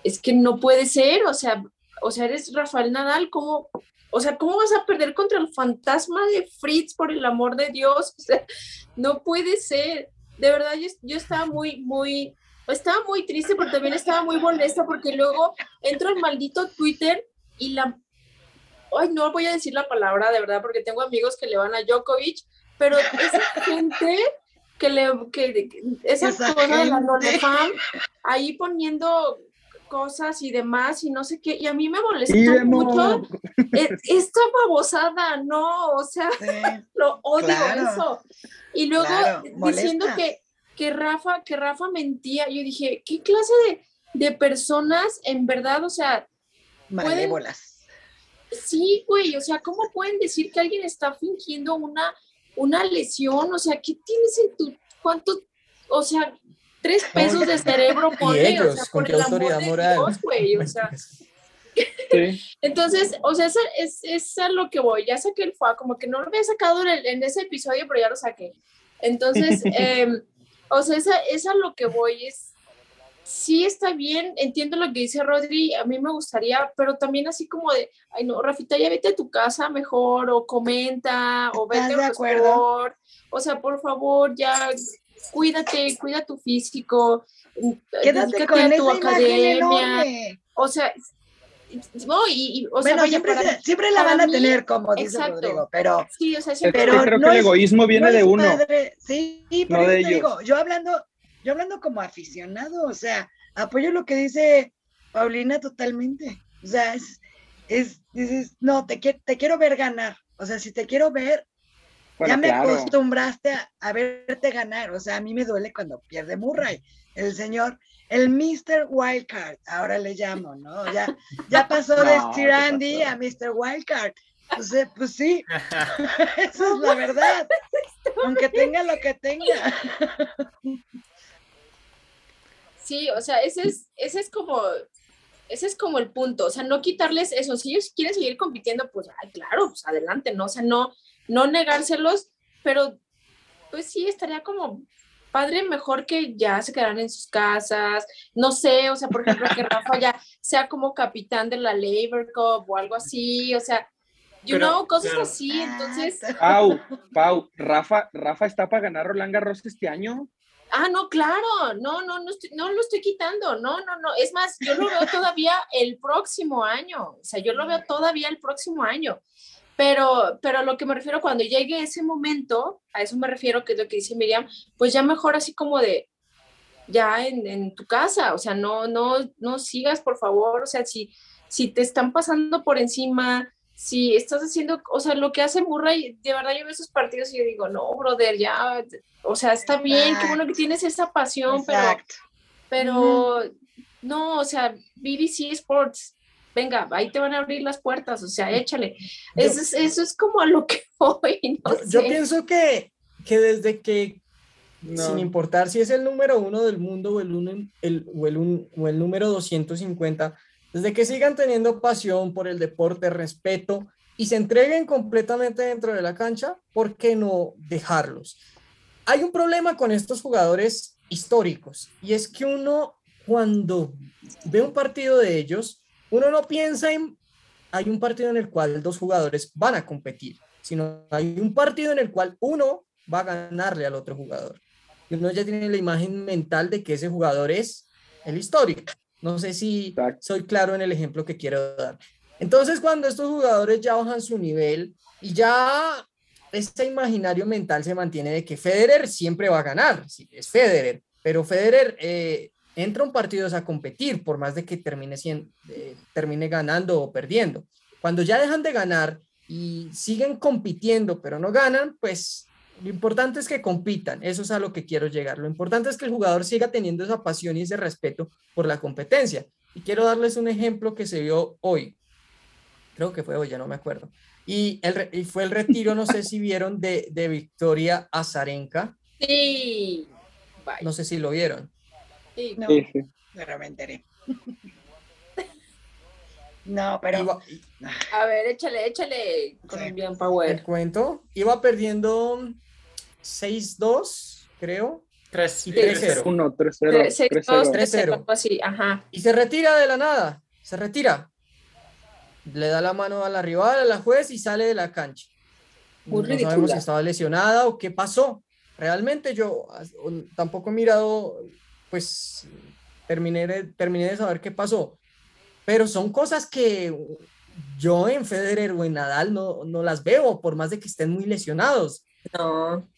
es que no puede ser, o sea, o sea, eres Rafael Nadal, ¿cómo, o sea, ¿cómo vas a perder contra el fantasma de Fritz por el amor de Dios? [LAUGHS] No puede ser. De verdad, yo, yo estaba muy, muy, estaba muy triste, pero también estaba muy molesta porque luego entro al maldito Twitter y la... Ay, no voy a decir la palabra de verdad porque tengo amigos que le van a Djokovic, pero esa gente que le... que esa, esa cosa de la NoleFam ahí poniendo cosas y demás y no sé qué, y a mí me molestó mucho e, esta babosada, no, o sea, [LAUGHS] lo odio eso. Y luego diciendo que que Rafa, que Rafa mentía. Yo dije, ¿qué clase de, de personas en verdad, o sea, malévolas? Sí, güey, o sea, ¿cómo pueden decir que alguien está fingiendo una, una lesión? O sea, ¿qué tienes en tu, cuánto, o sea, tres pesos de cerebro por ellos, o sea, con por el autoridad moral. Dios, güey, o sea. [LAUGHS] Entonces, o sea, es, es, a lo que voy. Ya saqué el FUA, como que no lo había sacado en, en ese episodio, pero ya lo saqué. Entonces, [LAUGHS] eh, o sea, esa, es a lo que voy, es, sí está bien, entiendo lo que dice Rodri, a mí me gustaría, pero también así como de, ay no, Rafita, ya vete a tu casa mejor, o comenta, o vete a mejor, o sea, por favor, ya cuídate, cuida tu físico, quédate con a tu academia, o sea, no, y, o sea, siempre, siempre, la van a tener, como dice Rodrigo, pero, sí, o sea, pero creo que el egoísmo viene de uno. sí, pero yo digo, yo hablando, yo hablando como aficionado, o sea, apoyo lo que dice Paulina totalmente. O sea, es, es dices, no, te, te quiero ver ganar. O sea, si te quiero ver, ya me acostumbraste a, a, verte ganar. O sea, a mí me duele cuando pierde Murray. El señor el Mr. Wildcard, ahora le llamo, ¿no? Ya, ya pasó de [LAUGHS] Steve Andy a Mr. Wildcard. Entonces, pues sí, [LAUGHS] [LAUGHS] eso es la verdad, aunque tenga lo que tenga. Sí, o sea, ese es, ese es como, ese es como el punto, o sea, no quitarles eso, si ellos quieren seguir compitiendo, pues, ay, claro, pues adelante, ¿no? O sea, no, no negárselos, pero pues sí, estaría como padre mejor que ya se quedaran en sus casas, no sé, o sea, por ejemplo, que [LAUGHS] Rafa ya sea como capitán de la Labor Cup o algo así, o sea, you know, cosas así, entonces... Pau, Pau, Rafa, Rafa está para ganar Roland Garros este año. Ah, no, claro, no, no, no, no lo estoy quitando, no, no, no, es más, yo lo veo todavía el próximo año, o sea, yo lo veo todavía el próximo año. Pero, pero lo que me refiero cuando llegue ese momento, a eso me refiero, que es lo que dice Miriam, pues ya mejor así como de, ya en, en, tu casa, o sea, no, no, no sigas, por favor, o sea, si, si te están pasando por encima, si estás haciendo, o sea, lo que hace Murray, de verdad yo veo esos partidos y yo digo, no, brother, ya, o sea, está bien, qué bueno que tienes esa pasión, pero, pero, no, o sea, BBC Sports, venga, ahí te van a abrir las puertas, o sea, échale. Eso, es, eso es como a lo que [LAUGHS] voy. yo, pienso que, que desde que, sin importar si es el número uno del mundo o el, el, o, el, o el número 250, desde que sigan teniendo pasión por el deporte, respeto y se entreguen completamente dentro de la cancha, ¿por qué no dejarlos? hay un problema con estos jugadores históricos y es que uno cuando ve un partido de ellos, uno no piensa en hay un partido en el cual dos jugadores van a competir, sino hay un partido en el cual uno va a ganarle al otro jugador. Y uno ya tiene la imagen mental de que ese jugador es el histórico. No sé si soy claro en el ejemplo que quiero dar. Entonces, cuando estos jugadores ya bajan su nivel y ya este imaginario mental se mantiene de que Federer siempre va a ganar, sí, es Federer, pero Federer eh, entra un partido a competir, por más de que termine, eh, termine ganando o perdiendo. Cuando ya dejan de ganar y siguen compitiendo, pero no ganan, pues lo importante es que compitan, eso es a lo que quiero llegar. Lo importante es que el jugador siga teniendo esa pasión y ese respeto por la competencia. Y quiero darles un ejemplo que se vio hoy creo que fue hoy, ya no me acuerdo. Y, el, y fue el retiro, no sé si vieron, de, de Victoria Azarenka. Sí. No sé si lo vieron. Sí, no, sí, pero me enteré. [LAUGHS] No, pero. a ver, échale, échale. Colombian Power. El cuento. Iba perdiendo 6-2, creo. 3 3-0. 1, 3-0. 3-0. 3-0. Y se retira de la nada. Se retira le da la mano a la rival, a la juez y sale de la cancha. no sabemos si estaba lesionada o qué pasó. Realmente yo tampoco he mirado, pues terminé, terminé de saber qué pasó. Pero son cosas que yo en Federer o en Nadal no, no las veo, por más de que estén muy lesionados. No.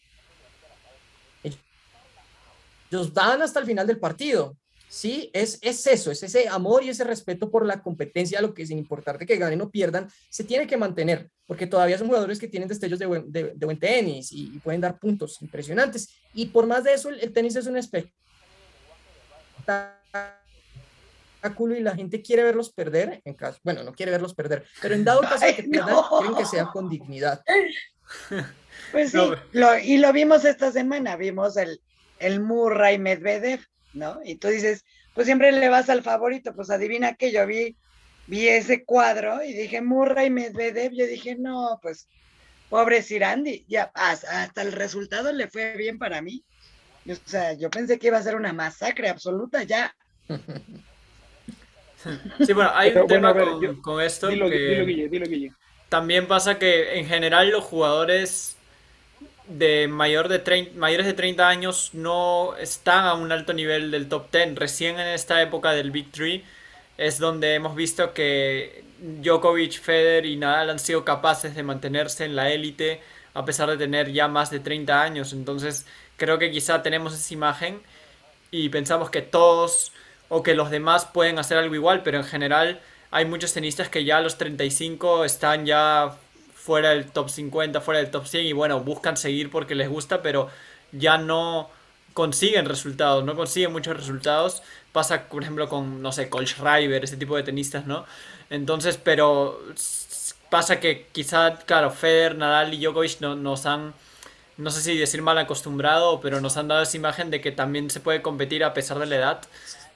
Ellos dan hasta el final del partido. ¿sí? Es, es eso, es ese amor y ese respeto por la competencia, lo que sin importar de que ganen o pierdan, se tiene que mantener, porque todavía son jugadores que tienen destellos de buen, de, buen tenis y, pueden dar puntos impresionantes. Y por más de eso, el, tenis es un espectáculo y la gente quiere verlos perder, en caso, bueno, no quiere verlos perder, pero en dado caso de que pierdan, quieren que sea con dignidad. [LAUGHS] Pues sí, lo, y lo vimos esta semana, vimos el, el Murray Medvedev, ¿no? Y tú dices, pues siempre le vas al favorito, pues adivina que yo vi, vi ese cuadro y dije, Murray Medvedev, yo dije, no, pues pobre Sirandi, ya hasta el resultado le fue bien para mí. O sea, yo pensé que iba a ser una masacre absoluta ya. Sí, bueno, hay un tema con, esto que también pasa que en general los jugadores de, mayor de mayores de 30 años no están a un alto nivel del top 10. Recién en esta época del Big Three es donde hemos visto que Djokovic, Federer y Nadal han sido capaces de mantenerse en la élite a pesar de tener ya más de 30 años. Entonces creo que quizá tenemos esa imagen y pensamos que todos o que los demás pueden hacer algo igual, pero en general hay muchos tenistas que ya a los 35 están ya fuera del top 50, fuera del top 100 y bueno, buscan seguir porque les gusta, pero ya no consiguen resultados, no consiguen muchos resultados. Pasa, por ejemplo, con, no sé, Cole Schreiber, ese tipo de tenistas, ¿no? Entonces, pero pasa que quizá, claro, Federer, Nadal y Djokovic no, nos han, no sé si decir mal acostumbrado, pero nos han dado esa imagen de que también se puede competir a pesar de la edad.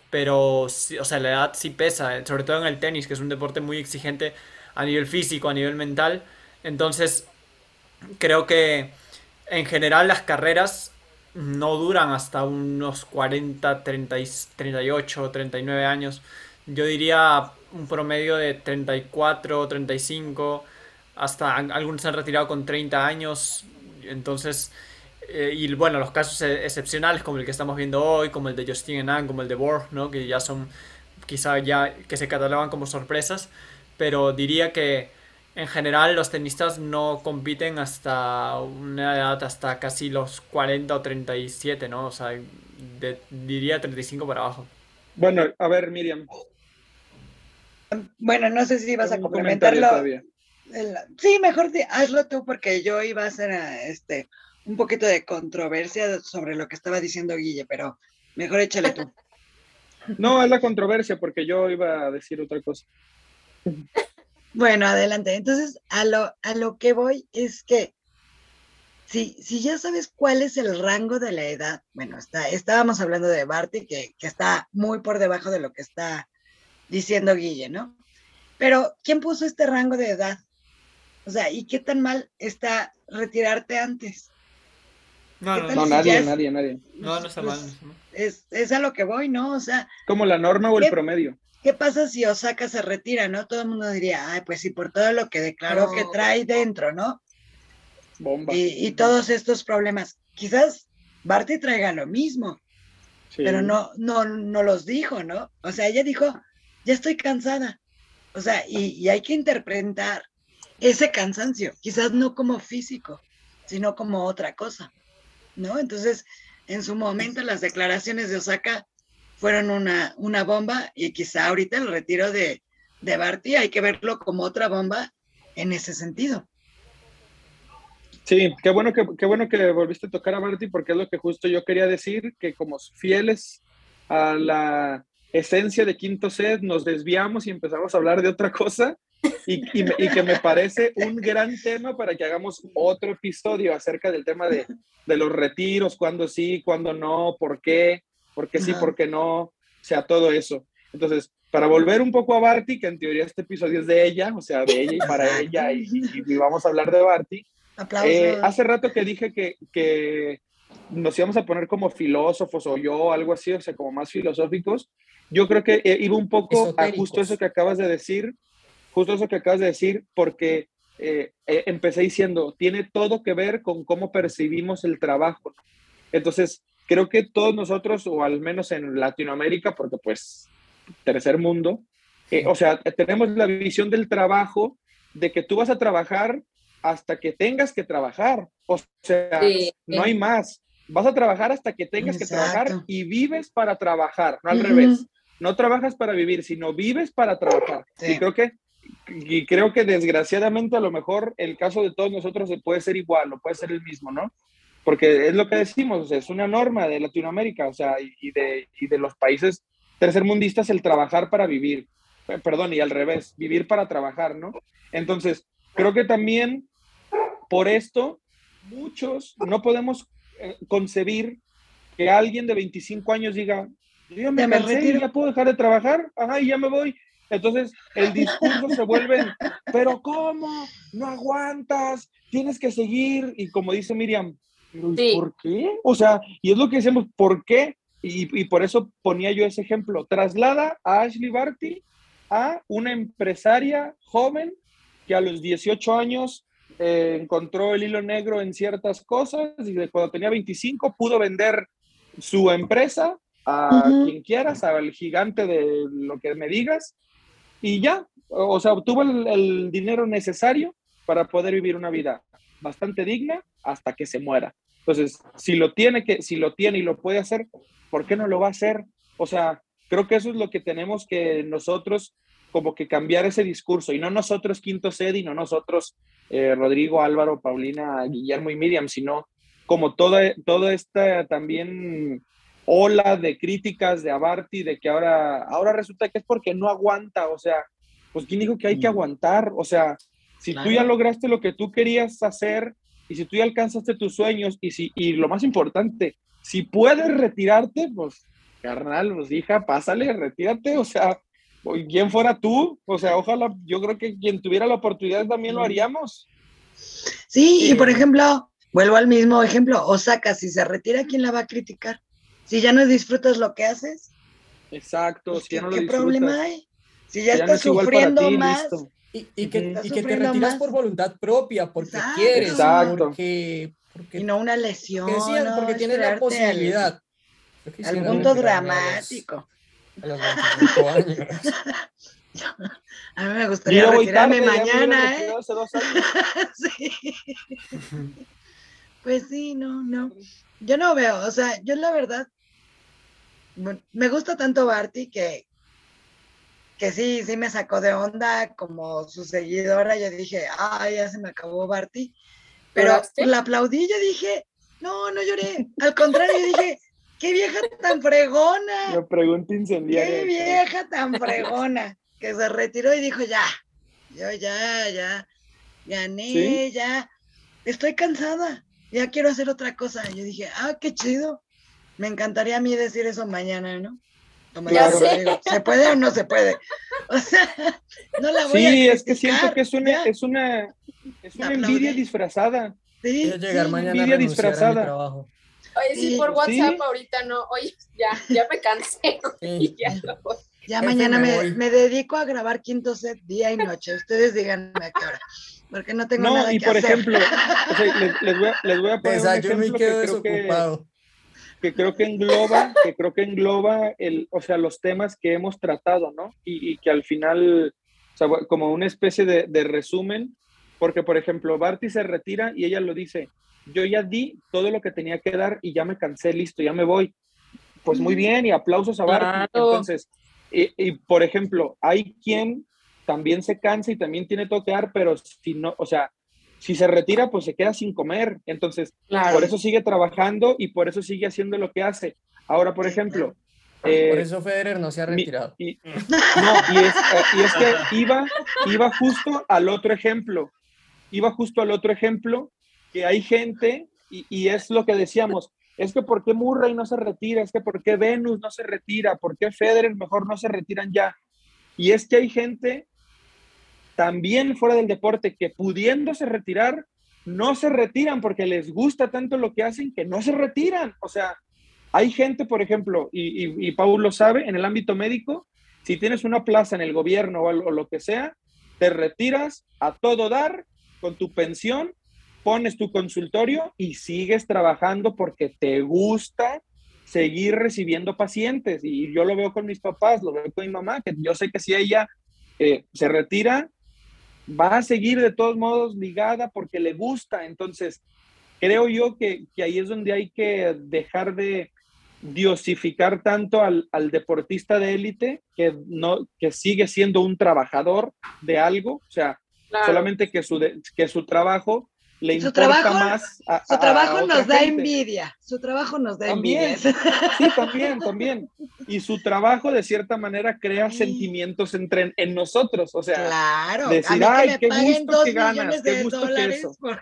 Pero, o sea, la edad sí pesa, sobre todo en el tenis, que es un deporte muy exigente a nivel físico, a nivel mental. Entonces, creo que en general las carreras no duran hasta unos 40, 30, 38, 39 años. Yo diría un promedio de 34, 35, hasta algunos se han retirado con 30 años. Entonces, eh, y bueno, los casos e-, excepcionales como el que estamos viendo hoy, como el de Justin Enan, como el de Borg, ¿no? que ya son quizá ya que se catalogan como sorpresas, pero diría que en general los tenistas no compiten hasta una edad hasta casi los 40 o 37, ¿no? O sea, diría 35 para abajo. Bueno, a ver, Miriam. Bueno, no sé si vas a complementarlo. Sí, mejor hazlo tú porque yo iba a hacer este un poquito de controversia sobre lo que estaba diciendo Guille, pero mejor échale tú. [LAUGHS] No, es la controversia porque yo iba a decir otra cosa. Bueno, adelante. Entonces, a lo, a lo que voy es que si, si ya sabes cuál es el rango de la edad, bueno, está, estábamos hablando de Barty, que, que está muy por debajo de lo que está diciendo Guille, ¿no? Pero, ¿quién puso este rango de edad? O sea, ¿y qué tan mal está retirarte antes? No, no, no, nadie, nadie, nadie. No, no está mal. Es, es a lo que voy, ¿no? O sea. Como la norma o el promedio. ¿Qué pasa si Osaka se retira, no? Todo el mundo diría, ay, pues sí, por todo lo que declaró que trae dentro, ¿no? Bomba. Y, todos estos problemas. Quizás Barty traiga lo mismo, pero no, no, no los dijo, ¿no? O sea, ella dijo, ya estoy cansada. O sea, y, y hay que interpretar ese cansancio, quizás no como físico, sino como otra cosa, ¿no? Entonces, en su momento las declaraciones de Osaka fueron una, una bomba y quizá ahorita el retiro de, de Barty hay que verlo como otra bomba en ese sentido. Sí, qué bueno que, qué bueno que volviste a tocar a Barty porque es lo que justo yo quería decir, que como fieles a la esencia de Quinto Set nos desviamos y empezamos a hablar de otra cosa y, y, que me parece un gran tema para que hagamos otro episodio acerca del tema de, de los retiros, cuándo sí, cuándo no, por qué, porque sí, porque no, o sea, todo eso. Entonces, para volver un poco a Barty, que en teoría este episodio es de ella, o sea, de ella y para ella, y, vamos a hablar de Barty. Eh, hace rato que dije que, que nos íbamos a poner como filósofos o yo, algo así, o sea, como más filosóficos. Yo creo que iba un poco a justo eso que acabas de decir, justo eso que acabas de decir, porque eh, empecé diciendo, tiene todo que ver con cómo percibimos el trabajo. Entonces, creo que todos nosotros, o al menos en Latinoamérica, porque pues tercer mundo, eh, o sea, tenemos la visión del trabajo de que tú vas a trabajar hasta que tengas que trabajar. O sea, no hay más. Vas a trabajar hasta que tengas que trabajar y vives para trabajar, no al revés. No trabajas para vivir, sino vives para trabajar. Y creo que y creo que desgraciadamente a lo mejor el caso de todos nosotros puede ser igual o puede ser el mismo, ¿no? porque es lo que decimos, es una norma de Latinoamérica, o sea, y de, y de los países tercermundistas el trabajar para vivir, perdón, y al revés, vivir para trabajar, ¿no? Entonces, creo que también por esto muchos no podemos eh, concebir que alguien de 25 años diga, yo ya me, cansé, ya puedo dejar de trabajar, ajá, y ya me voy. Entonces, el discurso se vuelve, pero ¿cómo? No aguantas, tienes que seguir. Y como dice Miriam, ¿por qué? O sea, y es lo que decimos, ¿por qué? Y, por eso ponía yo ese ejemplo. Traslada a Ashley Barty a una empresaria joven que a los 18 años eh, encontró el hilo negro en ciertas cosas y de cuando tenía 25 pudo vender su empresa a quien quieras, al gigante de lo que me digas, y ya, o sea, obtuvo el dinero necesario para poder vivir una vida bastante digna hasta que se muera. Entonces, si lo tiene que, si lo tiene y lo puede hacer, ¿por qué no lo va a hacer? O sea, creo que eso es lo que tenemos que nosotros como que cambiar ese discurso y no nosotros Quinto Sed y no nosotros eh, Rodrigo, Álvaro, Paulina, Guillermo y Miriam, sino como toda, toda esta también ola de críticas de Abarty, de que ahora, ahora resulta que es porque no aguanta, o sea, pues ¿quién dijo que hay que mm. aguantar? O sea, si tú ya lograste lo que tú querías hacer y si tú ya alcanzaste tus sueños y, si, y lo más importante, si puedes retirarte, pues, carnal, pues hija, pásale, retírate, o sea, ¿quién fuera tú? O sea, ojalá, yo creo que quien tuviera la oportunidad también lo haríamos. Sí, y por ejemplo, vuelvo al mismo ejemplo, Osaka, si se retira, ¿quién la va a criticar? Si ya no disfrutas lo que haces. Exacto, pues, si ya no ¿qué problema hay? Si ya, estás sufriendo más. Y, que, y que te retiras por voluntad propia, porque quieres, Porque, porque, Y no una lesión. porque tienes la posibilidad. Al, punto dramático. A los 25 años. [LAUGHS] A mí me gustaría retirarme mañana, ¿eh? [LAUGHS] sí. Pues sí, no, no. Yo no veo, o sea, yo la verdad, me gusta tanto Barty que, que sí, sí me sacó de onda como su seguidora. Yo dije, ay, ya se me acabó Barty. Pero la aplaudí, yo dije, no, no lloré. Al contrario, dije, qué vieja tan fregona. Me pregunta incendiaria. Qué vieja tan fregona. que se retiró y dijo, ya, yo ya, ya, gané, ya. Estoy cansada, ya quiero hacer otra cosa. Yo dije, ah, qué chido. Me encantaría a mí decir eso mañana, ¿no? ¿Se puede o no se puede? O sea, [LAUGHS] no la voy sí, es que siento que es una, es una, es una envidia disfrazada. Sí, llegar mañana a disfrazada. mi trabajo. Oye, sí, por WhatsApp ahorita no. Oye, ya, ya me cansé. [LAUGHS] ya, mañana me, me, dedico a grabar quinto set día y noche. Ustedes díganme a qué hora. Porque no tengo nada y por ejemplo, [LAUGHS] les, voy a, les voy a poner un ejemplo que creo que, que, creo que engloba, que creo que engloba el, o sea, los temas que hemos tratado, ¿no? Y, y que al final, o sea, como una especie de, de resumen, porque por ejemplo, Barty se retira y ella lo dice, yo ya di todo lo que tenía que dar y ya me cansé, listo, ya me voy. Pues muy bien y aplausos a Barty. Entonces, y, y, por ejemplo, hay quien también se cansa y también tiene todo que dar, pero si no, o sea, si se retira, pues se queda sin comer. Entonces, por eso sigue trabajando y por eso sigue haciendo lo que hace. Ahora, por ejemplo. por eh, eso Federer no se ha retirado. y, no, y es, eh, y es, que iba, iba justo al otro ejemplo. Iba justo al otro ejemplo que hay gente, y, y es lo que decíamos, es que ¿por qué Murray no se retira? Es que ¿por qué Venus no se retira? ¿Por qué Federer mejor no se retiran ya? Y es que hay gente también fuera del deporte que pudiéndose retirar, no se retiran porque les gusta tanto lo que hacen que no se retiran. O sea, hay gente, por ejemplo, y, y, y Paul lo sabe, en el ámbito médico, si tienes una plaza en el gobierno o, lo que sea, te retiras a todo dar con tu pensión, pones tu consultorio y sigues trabajando porque te gusta seguir recibiendo pacientes. Y yo lo veo con mis papás, lo veo con mi mamá, que yo sé que si ella eh, se retira, va a seguir de todos modos ligada porque le gusta. Entonces, creo yo que, ahí es donde hay que dejar de diosificar tanto al, deportista de élite que, no, que sigue siendo un trabajador de algo, o sea, solamente que su, que su trabajo le importa trabajo, más. su trabajo nos da envidia, su trabajo nos da envidia. Sí, también, también. Y su trabajo de cierta manera crea sentimientos entre en nosotros, o sea, claro. decir, ay, qué gusto que ganas, qué gusto que eso. Por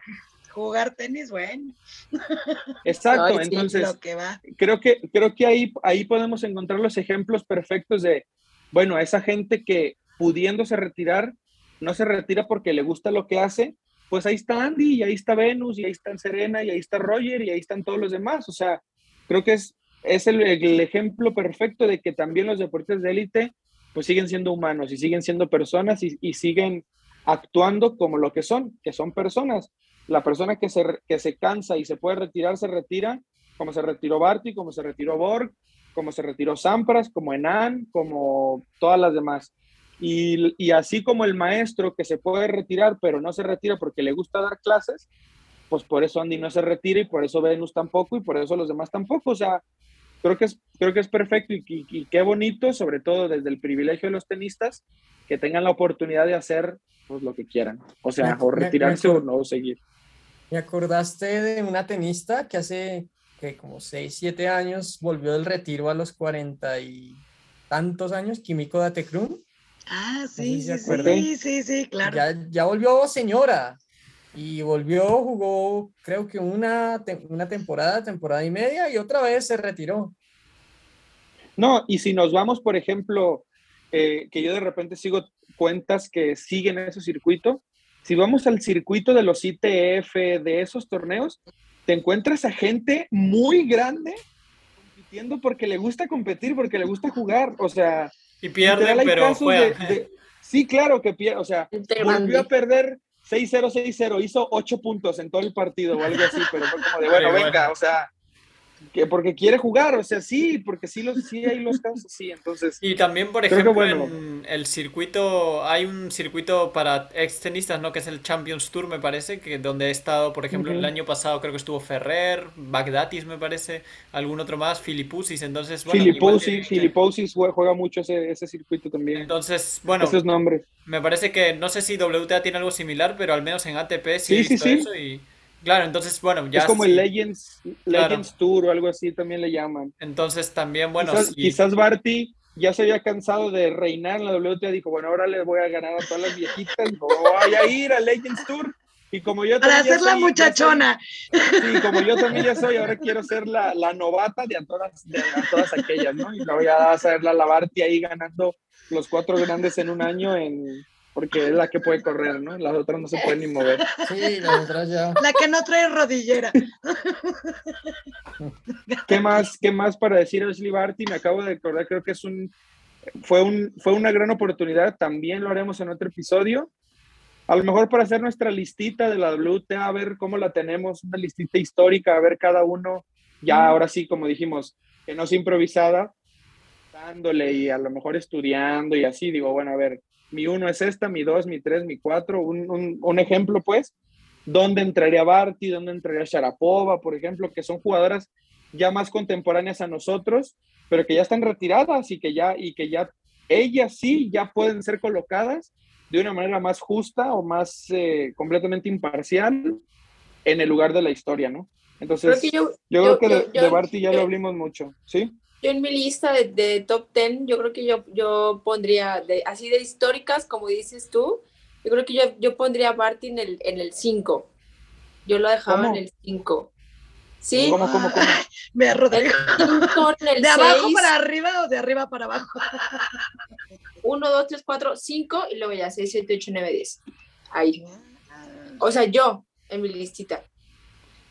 jugar tenis, bueno. Exacto, entonces creo que creo que ahí ahí podemos encontrar los ejemplos perfectos de bueno, esa gente que pudiéndose retirar no se retira porque le gusta lo que hace, pues ahí está Andy, y ahí está Venus, y ahí está Serena, y ahí está Roger, y ahí están todos los demás. O sea, creo que es, es el, ejemplo perfecto de que también los deportes de élite pues siguen siendo humanos y siguen siendo personas y, siguen actuando como lo que son, que son personas. La persona que se, que se cansa y se puede retirar, se retira, como se retiró Barty, como se retiró Borg, como se retiró Sampras, como Enan, como todas las demás. Y, así como el maestro que se puede retirar, pero no se retira porque le gusta dar clases, pues por eso Andy no se retira y por eso Venus tampoco y por eso los demás tampoco. O sea, creo que es, creo que es perfecto y, qué bonito, sobre todo desde el privilegio de los tenistas, que tengan la oportunidad de hacer pues, lo que quieran. O sea, o retirarse o no seguir. ¿Me acordaste de una tenista que hace que como 6, 7 años volvió del retiro a los 40 y tantos años, Kimiko Datecrum? Ah, sí, sí, sí, sí, claro. Ya, volvió señora y volvió, jugó creo que una, una temporada, temporada y media y otra vez se retiró. No, y si nos vamos, por ejemplo, eh, que yo de repente sigo cuentas que siguen ese circuito, si vamos al circuito de los ITF, de esos torneos, te encuentras a gente muy grande compitiendo porque le gusta competir, porque le gusta jugar, o sea, y pierde, pero sí, claro que pierde. O sea, volvió a perder 6-0, 6-0. Hizo 8 puntos en todo el partido o algo así, pero fue como de, bueno, venga, o sea, que porque quiere jugar, o sea, sí, porque sí, los, sí hay los casos, sí, entonces. Y también, por ejemplo, en el circuito, hay un circuito para ex tenistas, ¿no? Que es el Champions Tour, me parece, que donde he estado, por ejemplo, el año pasado creo que estuvo Ferrer, Bagdatis, me parece, algún otro más, Filipusis, entonces, bueno. Filipusis, juega mucho ese, ese circuito también. Entonces, bueno. Esos nombres. Me parece que, no sé si WTA tiene algo similar, pero al menos en ATP sí, sí, sí, eso y Claro, entonces, bueno, ya. Es como el Legends, Legends Tour o algo así también le llaman. Entonces, también, bueno. Quizás, Barty ya se había cansado de reinar en la WTA, dijo, bueno, ahora les voy a ganar a todas las viejitas, voy a ir al Legends Tour. Y como yo Para hacer la muchachona. sí, como yo también ya soy, ahora quiero ser la, la novata de a, todas, de a todas aquellas, ¿no? Y la voy a hacer la Barty ahí ganando los cuatro grandes en un año en porque es la que puede correr, ¿no? Las otras no se pueden ni mover. Sí, las otras ya. La que no trae rodillera. ¿Qué más, qué más para decir Ashley Barty? Me acabo de acordar, creo que es un, fue, un, fue una gran oportunidad, también lo haremos en otro episodio. A lo mejor para hacer nuestra listita de la WTA, a ver cómo la tenemos, una listita histórica, a ver cada uno, ya ahora sí, como dijimos, que no es improvisada, dándole y a lo mejor estudiando y así, digo, bueno, a ver, mi uno es esta, mi dos, mi tres, mi cuatro, un, un, un ejemplo pues, dónde entraría Barty, dónde entraría Sharapova, por ejemplo, que son jugadoras ya más contemporáneas a nosotros, pero que ya están retiradas y que ya, y que ya ellas sí ya pueden ser colocadas de una manera más justa o más eh, completamente imparcial en el lugar de la historia, ¿no? Entonces, yo, creo que de, de, Barty ya lo hablamos mucho, ¿sí? Yo en mi lista de, de, top 10, yo creo que yo, yo pondría, de, así de históricas, como dices tú, yo creo que yo, yo pondría a Barty en el, en el 5. Yo lo dejaba ¿Cómo? en el 5. ¿Sí? ¿Cómo, cómo, cómo? [LAUGHS] Me Rodrigo. En el [LAUGHS] ¿De abajo seis. para arriba o de arriba para abajo? 1, 2, 3, 4, 5 y luego ya 6, 7, 8, 9, 10. Ahí. O sea, yo, en mi listita.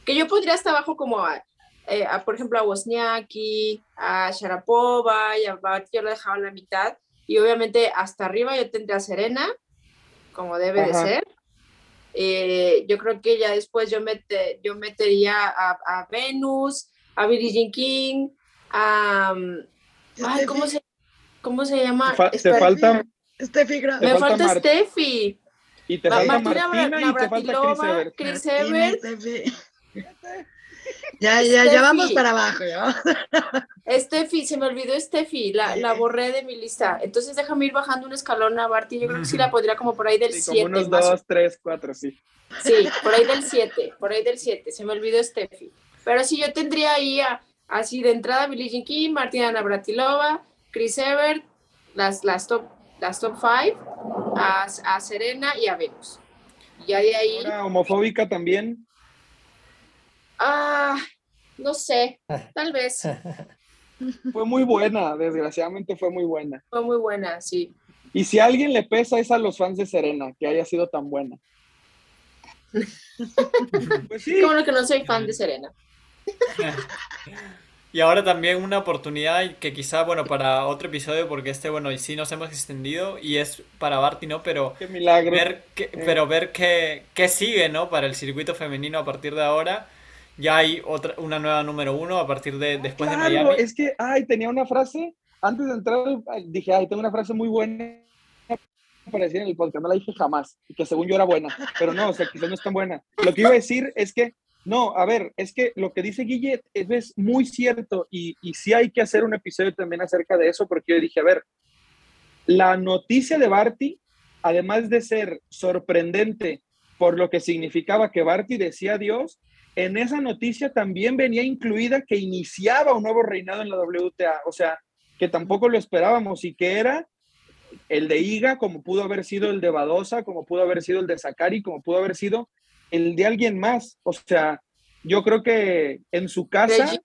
Que yo podría hasta abajo como, a, eh, a, por ejemplo, a Wozniacki, a Sharapova, y a Barty, yo lo dejaba en la mitad. Y obviamente hasta arriba yo tendría a Serena, como debe Ajá. de ser. Eh, yo creo que ya después yo, mete, yo metería a, a Venus, a Billie Jean King, a... um, Ay, ¿cómo se, ¿cómo se llama? Fa- te falta, Steffi Graf. me falta Steffi. y te Ma- falta Martina Martina, y te falta Chris Navratilova, Evert. Chris Evert, [LAUGHS] Ya, ya, ya vamos para abajo. Ya. Steffi, se me olvidó Steffi, la, la borré de mi lista. Entonces déjame ir bajando un escalón a Barty. Yo creo que sí la podría como por ahí del Sí, como 7. unos dos, tres, cuatro, sí. Sí, por ahí del 7, por ahí del 7. Se me olvidó Steffi. Pero sí, yo tendría ahí a- así de entrada Billie Jean King, Martina Navratilova, Chris Evert, las, las top las top 5, a, a Serena y a Venus. Y ya de ahí, Ahora homofóbica también. Ah, no sé, tal vez. [LAUGHS] Fue muy buena, desgraciadamente fue muy buena. Fue muy buena, sí. Y si a alguien le pesa es a los fans de Serena, que haya sido tan buena. [LAUGHS] Pues sí, Como lo que no soy fan de Serena. [LAUGHS] Y ahora también una oportunidad que quizá, bueno, para otro episodio, porque este, bueno, y sí nos hemos extendido y es para Barty, ¿no? Pero qué milagro. ver qué, pero ver qué, qué sigue, ¿no? Para el circuito femenino a partir de ahora. Ya hay otra, una nueva número uno a partir de después de Claro, Miami. es que, ay, tenía una frase, antes de entrar, dije, ay, tengo una frase muy buena para decir en el podcast, no la dije jamás, y que según yo era buena, pero no, o sea, quizás no es tan buena. Lo que iba a decir es que, no, a ver, es que lo que dice Guille es, es muy cierto, y, y sí hay que hacer un episodio también acerca de eso, porque yo dije, a ver, la noticia de Barty, además de ser sorprendente por lo que significaba que Barty decía adiós, en esa noticia también venía incluida que iniciaba un nuevo reinado en la WTA, o sea, que tampoco lo esperábamos y que era el de Iga, como pudo haber sido el de Badosa, como pudo haber sido el de Sakari, como pudo haber sido el de alguien más. O sea, yo creo que en su casa,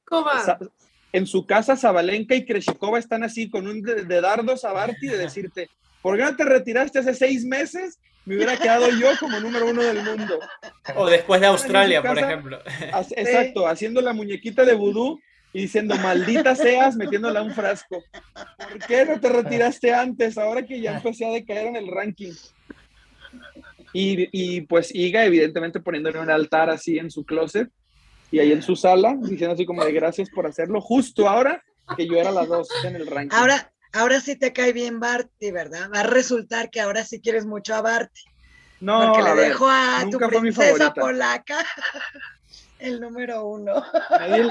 en su casa Zabalenka y Kreshikova están así con un de, de dardos a Barty de decirte, ¿por qué no te retiraste hace seis meses? Me hubiera quedado yo como número uno del mundo. O después de Australia, su por casa- ejemplo. Exacto, haciendo la muñequita de vudú y diciendo, maldita seas, metiéndola a un frasco. ¿Por qué no te retiraste antes, ahora que ya empecé a decaer en el ranking? Y, y pues Iga, evidentemente, poniéndole un altar así en su closet y ahí en su sala, diciendo así como de gracias por hacerlo, justo ahora que yo era la dos en el ranking. Ahora, ahora sí te cae bien Barty, ¿verdad? Va a resultar que ahora sí quieres mucho a Barty. no, porque le dejo a tu princesa polaca [LAUGHS] el número uno. Nadie,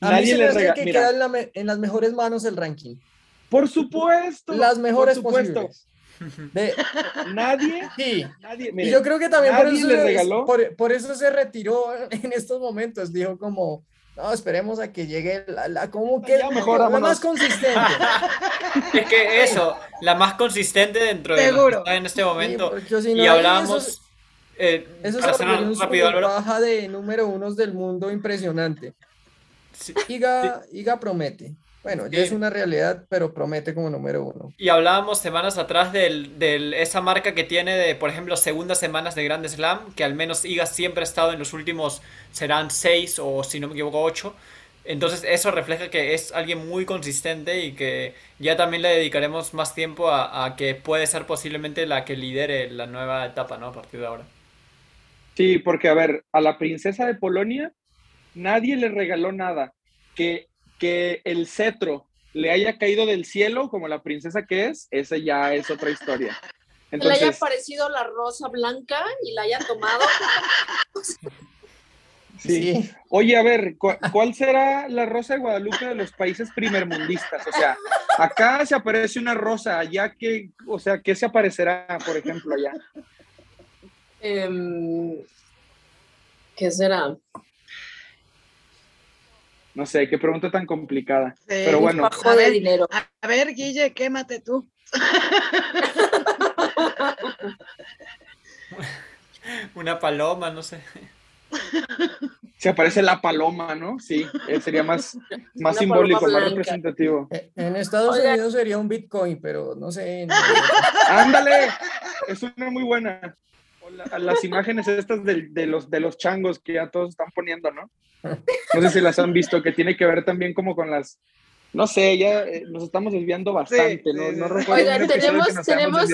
A mí nadie se me le hace rega- que mira, queda en, la me- en las mejores manos el ranking. por supuesto, Las mejores por supuesto, posibles. De- [LAUGHS] nadie, sí. nadie, Y yo creo que también por eso, regaló. por, por eso se retiró en estos momentos. Dijo como, no, esperemos a que llegue la, la- como que Ya, mejor la más consistente. [LAUGHS] Es que eso, la más consistente dentro de lo que Seguro. está en este momento. Sí, porque si no, y hablábamos. esos- eh, Eso para es rápido, baja de número unos del mundo impresionante. Sí. Iga, Iga promete. Bueno, ya es una realidad, pero promete como número uno. Y hablábamos semanas atrás de esa marca que tiene de, por ejemplo, segundas semanas de Grand Slam, que al menos Iga siempre ha estado en los últimos, serán seis o si no me equivoco, ocho. Entonces eso refleja que es alguien muy consistente y que ya también le dedicaremos más tiempo a, que puede ser posiblemente la que lidere la nueva etapa, ¿no? A partir de ahora. Sí, porque a ver, a la princesa de Polonia nadie le regaló nada. Que, que el cetro le haya caído del cielo como la princesa que es, esa ya es otra historia. Entonces, le haya aparecido la rosa blanca y la haya tomado. [LAUGHS] Sí. Oye, a ver, ¿cuál será la rosa de Guadalupe de los países primermundistas? O sea, acá se aparece una rosa, allá que, o sea, ¿qué se aparecerá, por ejemplo, allá? Em, ¿Qué será? No sé, qué pregunta tan complicada. Pero bueno. A ver, dinero. a ver, Guille, quémate tú. [LAUGHS] Una paloma, no sé. Se aparece la paloma, ¿no? Sí, eh, sería más, [LAUGHS] más simbólico, más representativo. Eh, en Estados Unidos sería un Bitcoin, pero no sé. [LAUGHS] Ándale, es una muy buena. Las imágenes estas de, los, de los changos que ya todos están poniendo, ¿no? No sé si las han visto, que tiene que ver también como con las, no sé, ya eh, nos estamos desviando bastante, ¿no? no recuerdo Oigan, tenemos, tenemos,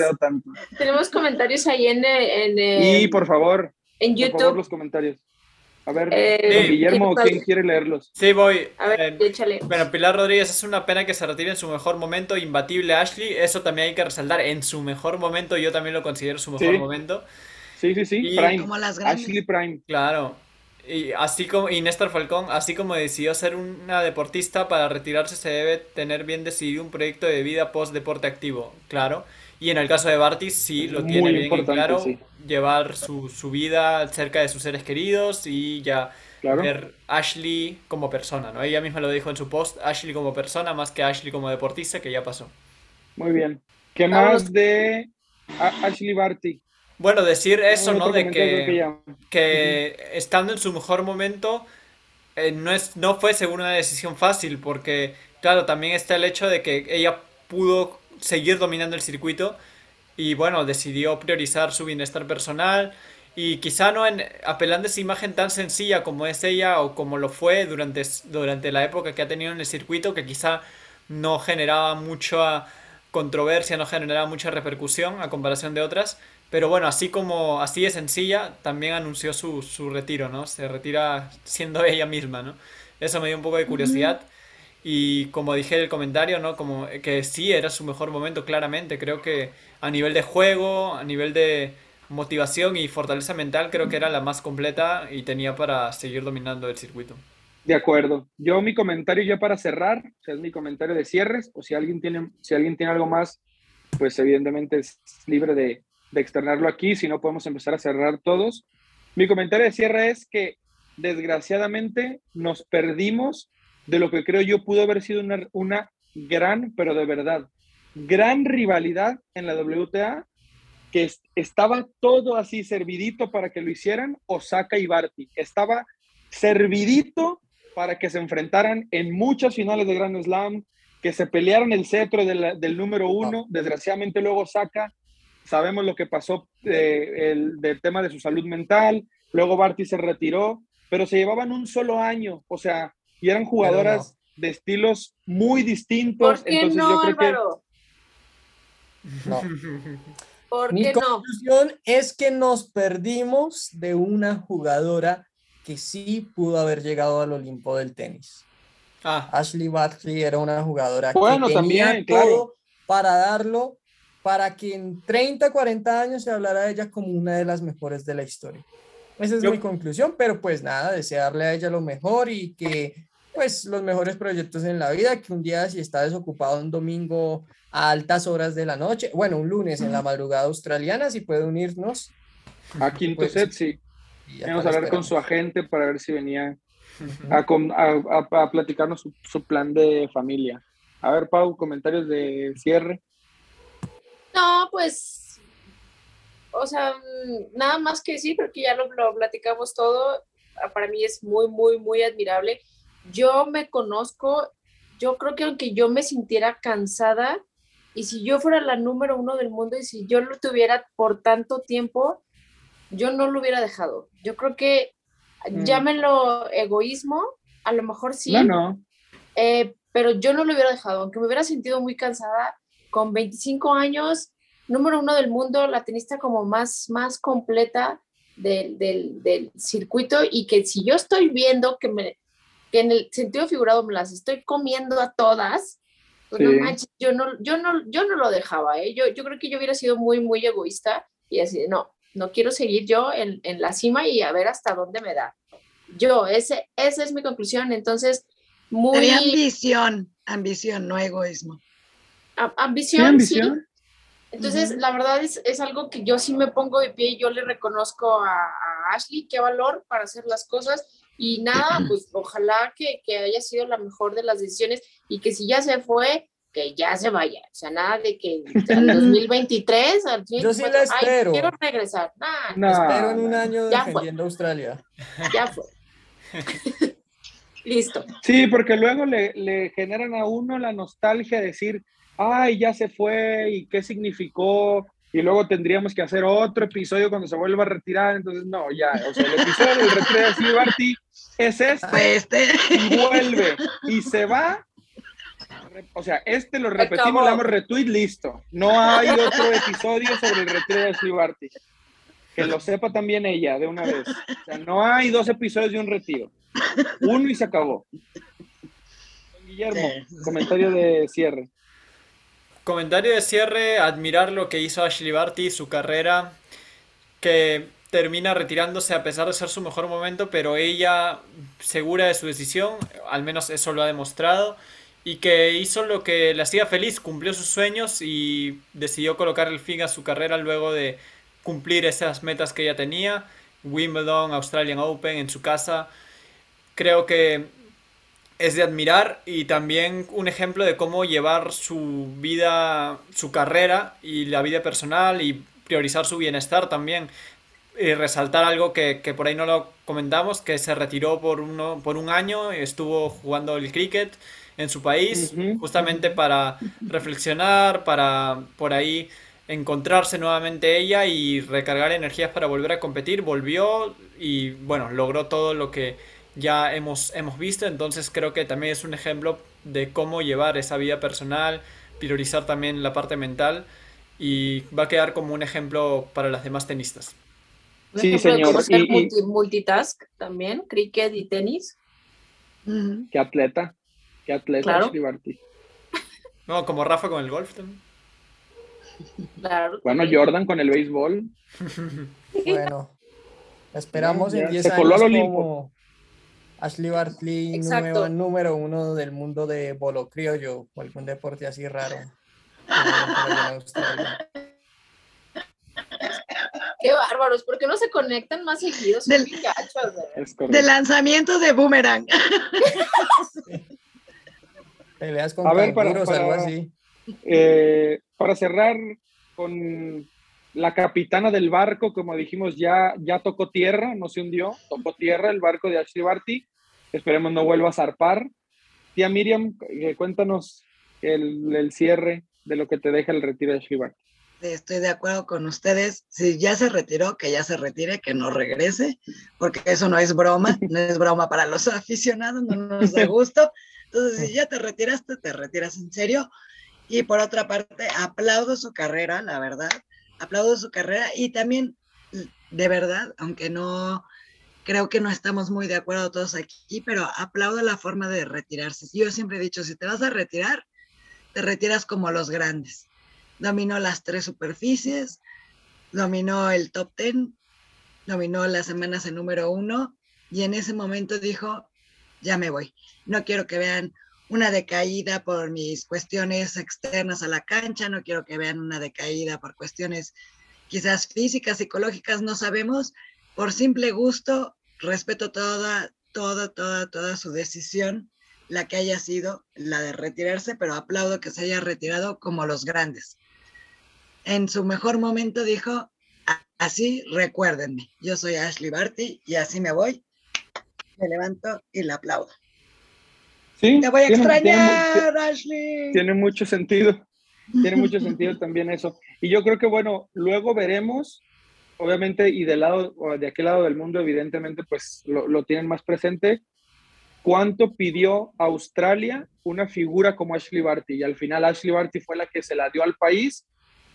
tenemos comentarios ahí en, en, Y por favor, en YouTube. Por favor, los comentarios. A ver, eh, Guillermo, ¿quién quiere leerlos? Sí, voy. A ver, échale. Bueno, Pilar Rodríguez, es una pena que se retire en su mejor momento. Imbatible Ashley, eso también hay que resaltar. En su mejor momento, yo también lo considero su mejor momento. Sí, sí, sí, Prime. Ashley Prime. Claro. Y así como y Néstor Falcón, así como decidió ser una deportista, para retirarse se debe tener bien decidido un proyecto de vida post deporte activo, claro. Y en el caso de Bartis, sí lo tiene bien claro, llevar su, su, vida cerca de sus seres queridos y ya ver Ashley como persona, ¿no? Ella misma lo dijo en su post, Ashley como persona más que Ashley como deportista, que ya pasó. Muy bien. ¿Qué más de Ashley Barty? Bueno, decir eso, ¿no? De que, que estando en su mejor momento eh, no, es, no fue según una decisión fácil, porque, claro, también está el hecho de que ella pudo seguir dominando el circuito y bueno, decidió priorizar su bienestar personal y quizá no en, apelando a esa imagen tan sencilla como es ella o como lo fue durante, durante la época que ha tenido en el circuito, que quizá no generaba mucha controversia, no generaba mucha repercusión a comparación de otras. Pero bueno, así como así de sencilla, también anunció su, su retiro, ¿no? Se retira siendo [LAUGHS] ella misma, ¿no? Eso me dio un poco de curiosidad. Y como dije en el comentario, ¿no? Como que sí era su mejor momento, claramente. Creo que a nivel de juego, a nivel de motivación y fortaleza mental, creo que era la más completa y tenía para seguir dominando el circuito. De acuerdo. Yo mi comentario ya para cerrar, o sea, es mi comentario de cierres, o si alguien tiene, si alguien tiene algo más, pues evidentemente es libre de, de externarlo aquí, si no podemos empezar a cerrar todos. Mi comentario de cierre es que desgraciadamente nos perdimos de lo que creo yo pudo haber sido una, una gran, pero de verdad, gran rivalidad en la WTA, que estaba todo así servidito para que lo hicieran Osaka y Barty. Estaba servidito para que se enfrentaran en muchas finales de Grand Slam, que se pelearon el cetro del número uno. Desgraciadamente luego Osaka, sabemos lo que pasó eh, el, del tema de su salud mental, luego Barty se retiró, pero se llevaban un solo año, o sea, y eran jugadoras de estilos muy distintos. ¿Por qué no, yo creo No. [LAUGHS] Mi conclusión es que nos perdimos de una jugadora que sí pudo haber llegado al Olimpo del tenis. Ah. Ashley Barkley era una jugadora que tenía también, todo para darlo, para que en 30, 40 años se hablara de ella como una de las mejores de la historia. Esa es mi conclusión, pero pues nada, desearle a ella lo mejor y que pues los mejores proyectos en la vida, que un día si está desocupado un domingo a altas horas de la noche, bueno, un lunes en la madrugada australiana, si puede unirnos. A Quinto pues, Set, sí. Vamos a hablar con su agente para ver si venía a, platicarnos su, su, plan de familia. A ver, Pau, comentarios de cierre. No, pues, o sea, nada más que decir, porque ya lo, lo platicamos todo. Para mí es muy, muy, muy admirable yo me conozco yo creo que aunque yo me sintiera cansada y si yo fuera la número uno del mundo y si yo lo tuviera por tanto tiempo, yo no lo hubiera dejado. Yo creo que mm. llámenlo egoísmo, a lo mejor sí. No, no. Eh, pero yo no lo hubiera dejado, aunque me hubiera sentido muy cansada, con 25 años, número uno del mundo, la tenista como más, más completa del, del, del circuito y que si yo estoy viendo que me, que en el sentido figurado me las estoy comiendo a todas, pues no manches, yo no, yo no, yo no lo dejaba, ¿eh? yo, yo creo que yo hubiera sido muy, muy egoísta y así, no, no quiero seguir yo en, en la cima y a ver hasta dónde me da. Yo, ese, esa es mi conclusión, entonces, muy... ambición, ambición, no egoísmo. Ambición, ambición? Entonces, la verdad es, es, algo que yo sí me pongo de pie y yo le reconozco a, a Ashley qué valor para hacer las cosas y nada, pues ojalá que, que, haya sido la mejor de las decisiones y que si ya se fue, que ya se vaya. O sea, nada de que [LAUGHS] al 2023, al Yo sí la espero. quiero regresar. no, espero en un año defendiendo Australia. Ya fue. [LAUGHS] Listo. Sí, porque luego le, le generan a uno la nostalgia de decir, ay, ya se fue y qué significó y luego tendríamos que hacer otro episodio cuando se vuelva a retirar, entonces no, ya, o sea, el episodio del retiro de Steve Barty es este, este, y vuelve, y se va, o sea, este lo repetimos, le damos retweet, listo, no hay otro episodio sobre el retiro de Steve Barty, que lo sepa también ella de una vez, o sea, no hay dos episodios de un retiro, uno y se acabó. Guillermo, comentario de cierre. Comentario de cierre, admirar lo que hizo Ashley Barty, su carrera, que termina retirándose a pesar de ser su mejor momento, pero ella segura de su decisión, al menos eso lo ha demostrado, y que hizo lo que le hacía feliz, cumplió sus sueños y decidió colocar el fin a su carrera luego de cumplir esas metas que ella tenía, Wimbledon, Australian Open en su casa. Creo que es de admirar y también un ejemplo de cómo llevar su vida, su carrera y la vida personal y priorizar su bienestar también. Y resaltar algo que, por ahí no lo comentamos, que se retiró por, uno, por un año, estuvo jugando el cricket en su país, justamente para reflexionar, para por ahí encontrarse nuevamente ella y recargar energías para volver a competir. Volvió y bueno, logró todo lo que ya hemos, hemos visto, entonces creo que también es un ejemplo de cómo llevar esa vida personal, priorizar también la parte mental y va a quedar como un ejemplo para las demás tenistas. sí, señor. multitask también, cricket y tenis. Qué atleta, qué atleta [LAUGHS] No, como Rafa con el golf también. Bueno, Jordan con el béisbol. [LAUGHS] bueno, esperamos en 10 años como, Ashley Bartley, número, número, uno del mundo de bolo criollo o algún deporte así raro. Qué bárbaros, ¿por qué no se conectan más seguidos? Del, de lanzamiento de boomerang. [LAUGHS] Peleas con A ver, para, algo así. Eh, para cerrar con la capitana del barco, como dijimos, ya, ya tocó tierra, no se hundió, tocó tierra el barco de Ashley Barty. Esperemos no vuelva a zarpar. Tía Miriam, eh, cuéntanos el, el, cierre de lo que te deja el retiro de Ashley Barty. Estoy de acuerdo con ustedes. Si ya se retiró, que ya se retire, que no regrese, porque eso no es broma, [LAUGHS] no es broma para los aficionados, no nos da gusto. Entonces, si ya te retiraste, te retiras en serio. Y por otra parte, aplaudo su carrera, la verdad aplaudo su carrera y también, de verdad, aunque no, creo que no estamos muy de acuerdo todos aquí, pero aplaudo la forma de retirarse. Yo siempre he dicho, si te vas a retirar, te retiras como los grandes. Dominó las tres superficies, dominó el top ten, dominó las semanas en número uno y en ese momento dijo, ya me voy. No quiero que vean una decaída por mis cuestiones externas a la cancha, no quiero que vean una decaída por cuestiones quizás físicas, psicológicas, no sabemos. Por simple gusto, respeto toda, toda, toda, toda su decisión, la que haya sido la de retirarse, pero aplaudo que se haya retirado como los grandes. En su mejor momento dijo, así recuérdenme, yo soy Ashley Barty y así me voy, me levanto y la aplaudo. Sí, Te voy a extrañar, Ashley. Tiene mucho sentido. Tiene mucho sentido también eso. Y yo creo que, bueno, luego veremos, obviamente, y del lado, o de aquel lado del mundo, evidentemente, pues lo, lo tienen más presente, cuánto pidió Australia una figura como Ashley Barty. Y al final Ashley Barty fue la que se la dio al país.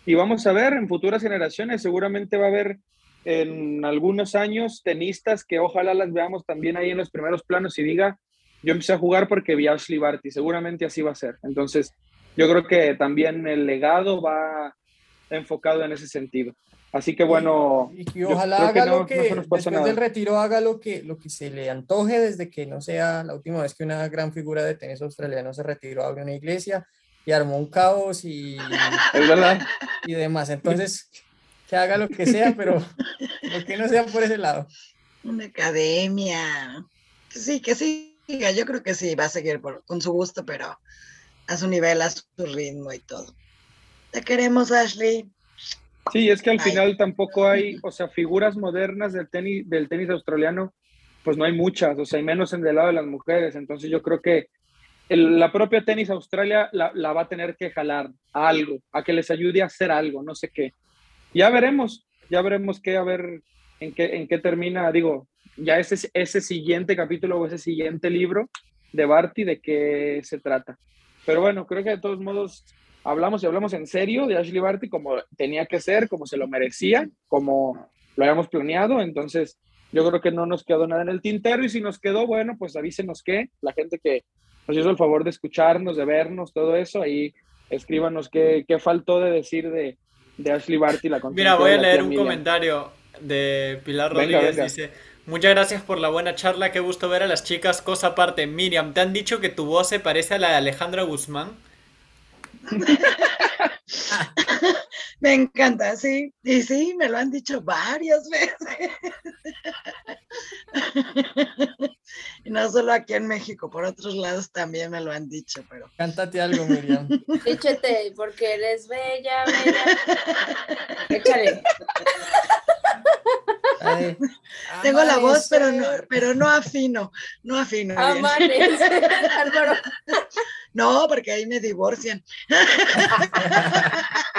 Y vamos a ver en futuras generaciones, seguramente va a haber en algunos años tenistas que ojalá las veamos también ahí en los primeros planos y diga, yo empecé a jugar porque vi a Ashley Barty, seguramente así va a ser. Entonces, yo creo que también el legado va enfocado en ese sentido. Así que bueno. Y, ojalá haga lo que, después del retiro, haga lo que, lo que se le antoje desde que no sea la última vez que una gran figura de tenis australiano se retiró, abrió una iglesia y armó un caos y. [LAUGHS] Es verdad. Y demás. Entonces, que haga lo que sea, pero [LAUGHS] que no sea por ese lado. Una academia. Sí, que sí. Yo creo que sí, va a seguir con su gusto, pero a su nivel, a su ritmo y todo. Te queremos, Ashley. Sí, es que al final tampoco hay, o sea, figuras modernas del tenis, del tenis australiano, pues no hay muchas, o sea, hay menos en el lado de las mujeres. Entonces yo creo que la propia tenis Australia la, la, va a tener que jalar a algo, a que les ayude a hacer algo, no sé qué. Ya veremos, ya veremos qué, a ver en qué, en qué termina, digo, ya ese, ese siguiente capítulo o ese siguiente libro de Barty, de qué se trata. Pero bueno, creo que de todos modos hablamos y hablamos en serio de Ashley Barty como tenía que ser, como se lo merecía, como lo habíamos planeado. Entonces, yo creo que no nos quedó nada en el tintero y si nos quedó, bueno, pues avísenos qué, la gente que nos hizo el favor de escucharnos, de vernos, todo eso, ahí escríbanos qué, qué faltó de decir de, de Ashley Barty. La Mira, voy a leer un comentario de Pilar Rodríguez, dice... Muchas gracias por la buena charla, qué gusto ver a las chicas. Cosa aparte, Miriam, ¿te han dicho que tu voz se parece a la de Alejandra Guzmán? [LAUGHS] [LAUGHS] me encanta, sí. Y sí, me lo han dicho varias veces. [LAUGHS] y no solo aquí en México, por otros lados también me lo han dicho, pero. Cántate algo, Miriam. [LAUGHS] Díchete, porque eres bella, bella. Échale. Tengo la voz, pero no, pero no afino, no afino. No, porque ahí me divorcian. [LAUGHS]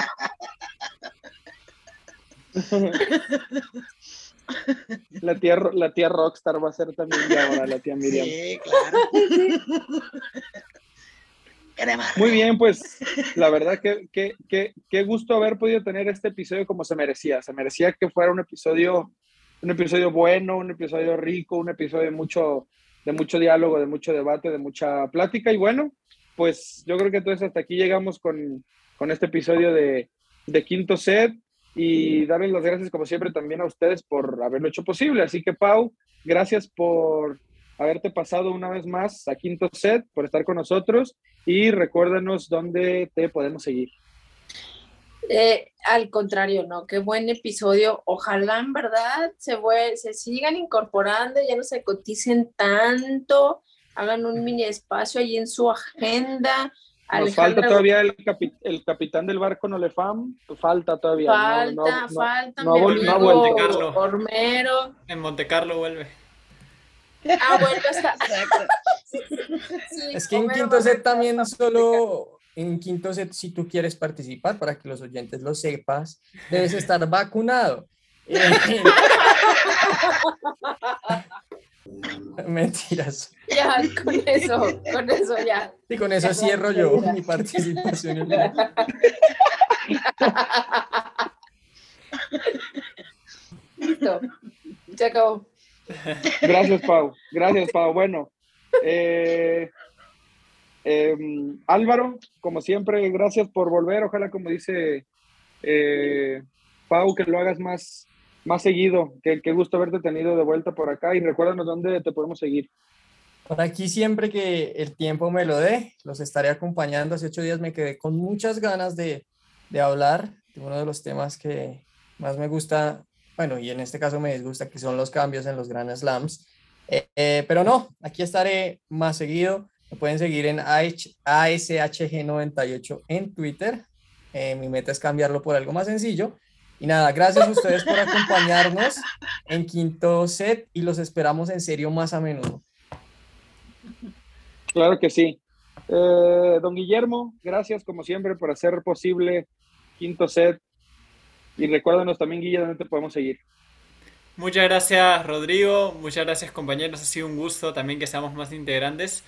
La tía, la tía Rockstar va a ser también de ahora, la tía Miriam. Sí, claro. Muy bien, pues la verdad que, qué gusto haber podido tener este episodio como se merecía. Se merecía que fuera un episodio, un episodio bueno, un episodio rico, un episodio de mucho, de mucho diálogo, de mucho debate, de mucha plática. Y bueno, pues yo creo que entonces hasta aquí llegamos con, con este episodio de, de Quinto Set y darles las gracias como siempre también a ustedes por haberlo hecho posible. Así que Pau, gracias por haberte pasado una vez más a Quinto Set, por estar con nosotros y recuérdanos dónde te podemos seguir. Eh, al contrario, ¿no? Qué buen episodio. Ojalá en verdad se, se sigan incorporando, ya no se coticen tanto, hagan un mini espacio ahí en su agenda. Nos falta todavía el, el, capitán del barco Nolefam, falta todavía. Falta, falta. No, no, Ormero. En Montecarlo vuelve. Ah, vuelve hasta. es que en quinto set también solo, en quinto set, si tú quieres participar, para que los oyentes lo sepas, debes estar vacunado. [LAUGHS] [LAUGHS] Mentiras. Ya, con eso, con eso ya. Y con eso cierro yo mi participación. [LAUGHS] Listo, se acabó. Gracias, Pau. Gracias, Pau. Bueno, eh, em, Álvaro, como siempre, gracias por volver. Ojalá, como dice eh, Pau, que lo hagas más, más seguido. Qué, gusto haberte tenido de vuelta por acá y recuérdanos dónde te podemos seguir. Por aquí siempre que el tiempo me lo dé, los estaré acompañando. Hace ocho días me quedé con muchas ganas de, de hablar de uno de los temas que más me gusta bueno, y en este caso me disgusta que son los cambios en los Grand Slams. Eh, eh, pero no, aquí estaré más seguido. Me pueden seguir en ASHG98 en Twitter. Eh, mi meta es cambiarlo por algo más sencillo. Y nada, gracias a ustedes por acompañarnos en quinto set y los esperamos en serio más a menudo. Claro que sí. Eh, don Guillermo, gracias como siempre por hacer posible quinto set. Y recuérdanos también, Guille, dónde te podemos seguir. Muchas gracias, Rodrigo. Muchas gracias, compañeros. Ha sido un gusto también que seamos más integrantes.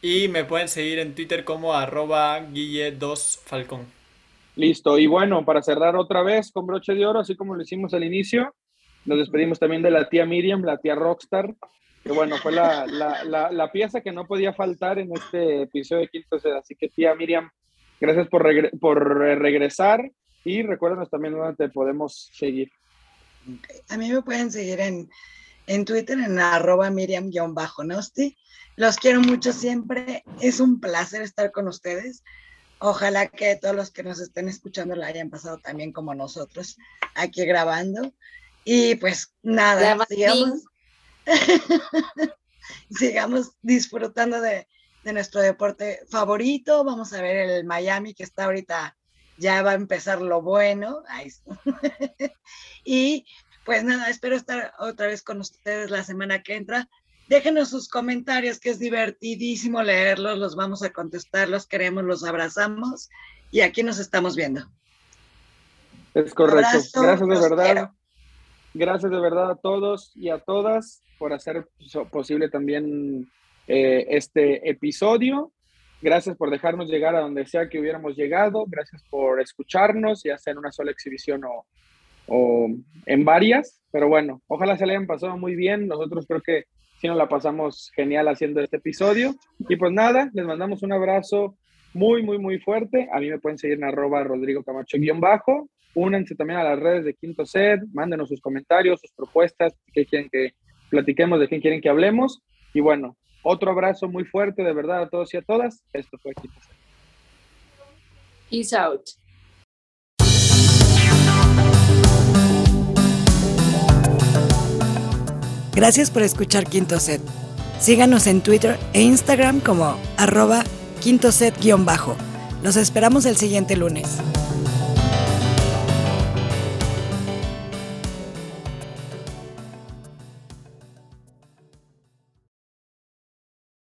Y me pueden seguir en Twitter como arroba guille2falcón. Listo. Y bueno, para cerrar otra vez con broche de oro, así como lo hicimos al inicio, nos despedimos también de la tía Miriam, la tía Rockstar, que bueno, fue la, la, la, pieza que no podía faltar en este episodio de Quinto. Así que tía Miriam, gracias por, por regresar y recuérdanos también dónde te podemos seguir. A mí me pueden seguir en, en Twitter en arroba Miriam-Nosti. Los quiero mucho siempre. Es un placer estar con ustedes. Ojalá que todos los que nos estén escuchando la hayan pasado también como nosotros aquí grabando. Y pues nada, sigamos, [LAUGHS] sigamos disfrutando de, nuestro deporte favorito. Vamos a ver el Miami que está ahorita, ya va a empezar lo bueno. [LAUGHS] y pues nada, espero estar otra vez con ustedes la semana que entra. Déjenos sus comentarios, que es divertidísimo leerlos, los vamos a contestar, los queremos, los abrazamos y aquí nos estamos viendo. Es correcto. Gracias de verdad. Gracias de verdad a todos y a todas por hacer posible también eh, este episodio. Gracias por dejarnos llegar a donde sea que hubiéramos llegado. Gracias por escucharnos y hacer una sola exhibición o, o en varias. Pero bueno, ojalá se le hayan pasado muy bien. Nosotros creo que sí nos la pasamos genial haciendo este episodio. Y pues nada, les mandamos un abrazo muy, muy, muy fuerte. A mí me pueden seguir en arroba Rodrigo Camacho-bajo. Únanse también a las redes de Quinto Set, mándenos sus comentarios, sus propuestas, qué quieren que platiquemos, de quién quieren que hablemos. Y bueno, otro abrazo muy fuerte de verdad a todos y a todas. Esto fue Quinto Set. Peace out. Gracias por escuchar Quinto Set. Síganos en Twitter e Instagram como arroba quinto set-bajo. Los esperamos el siguiente lunes.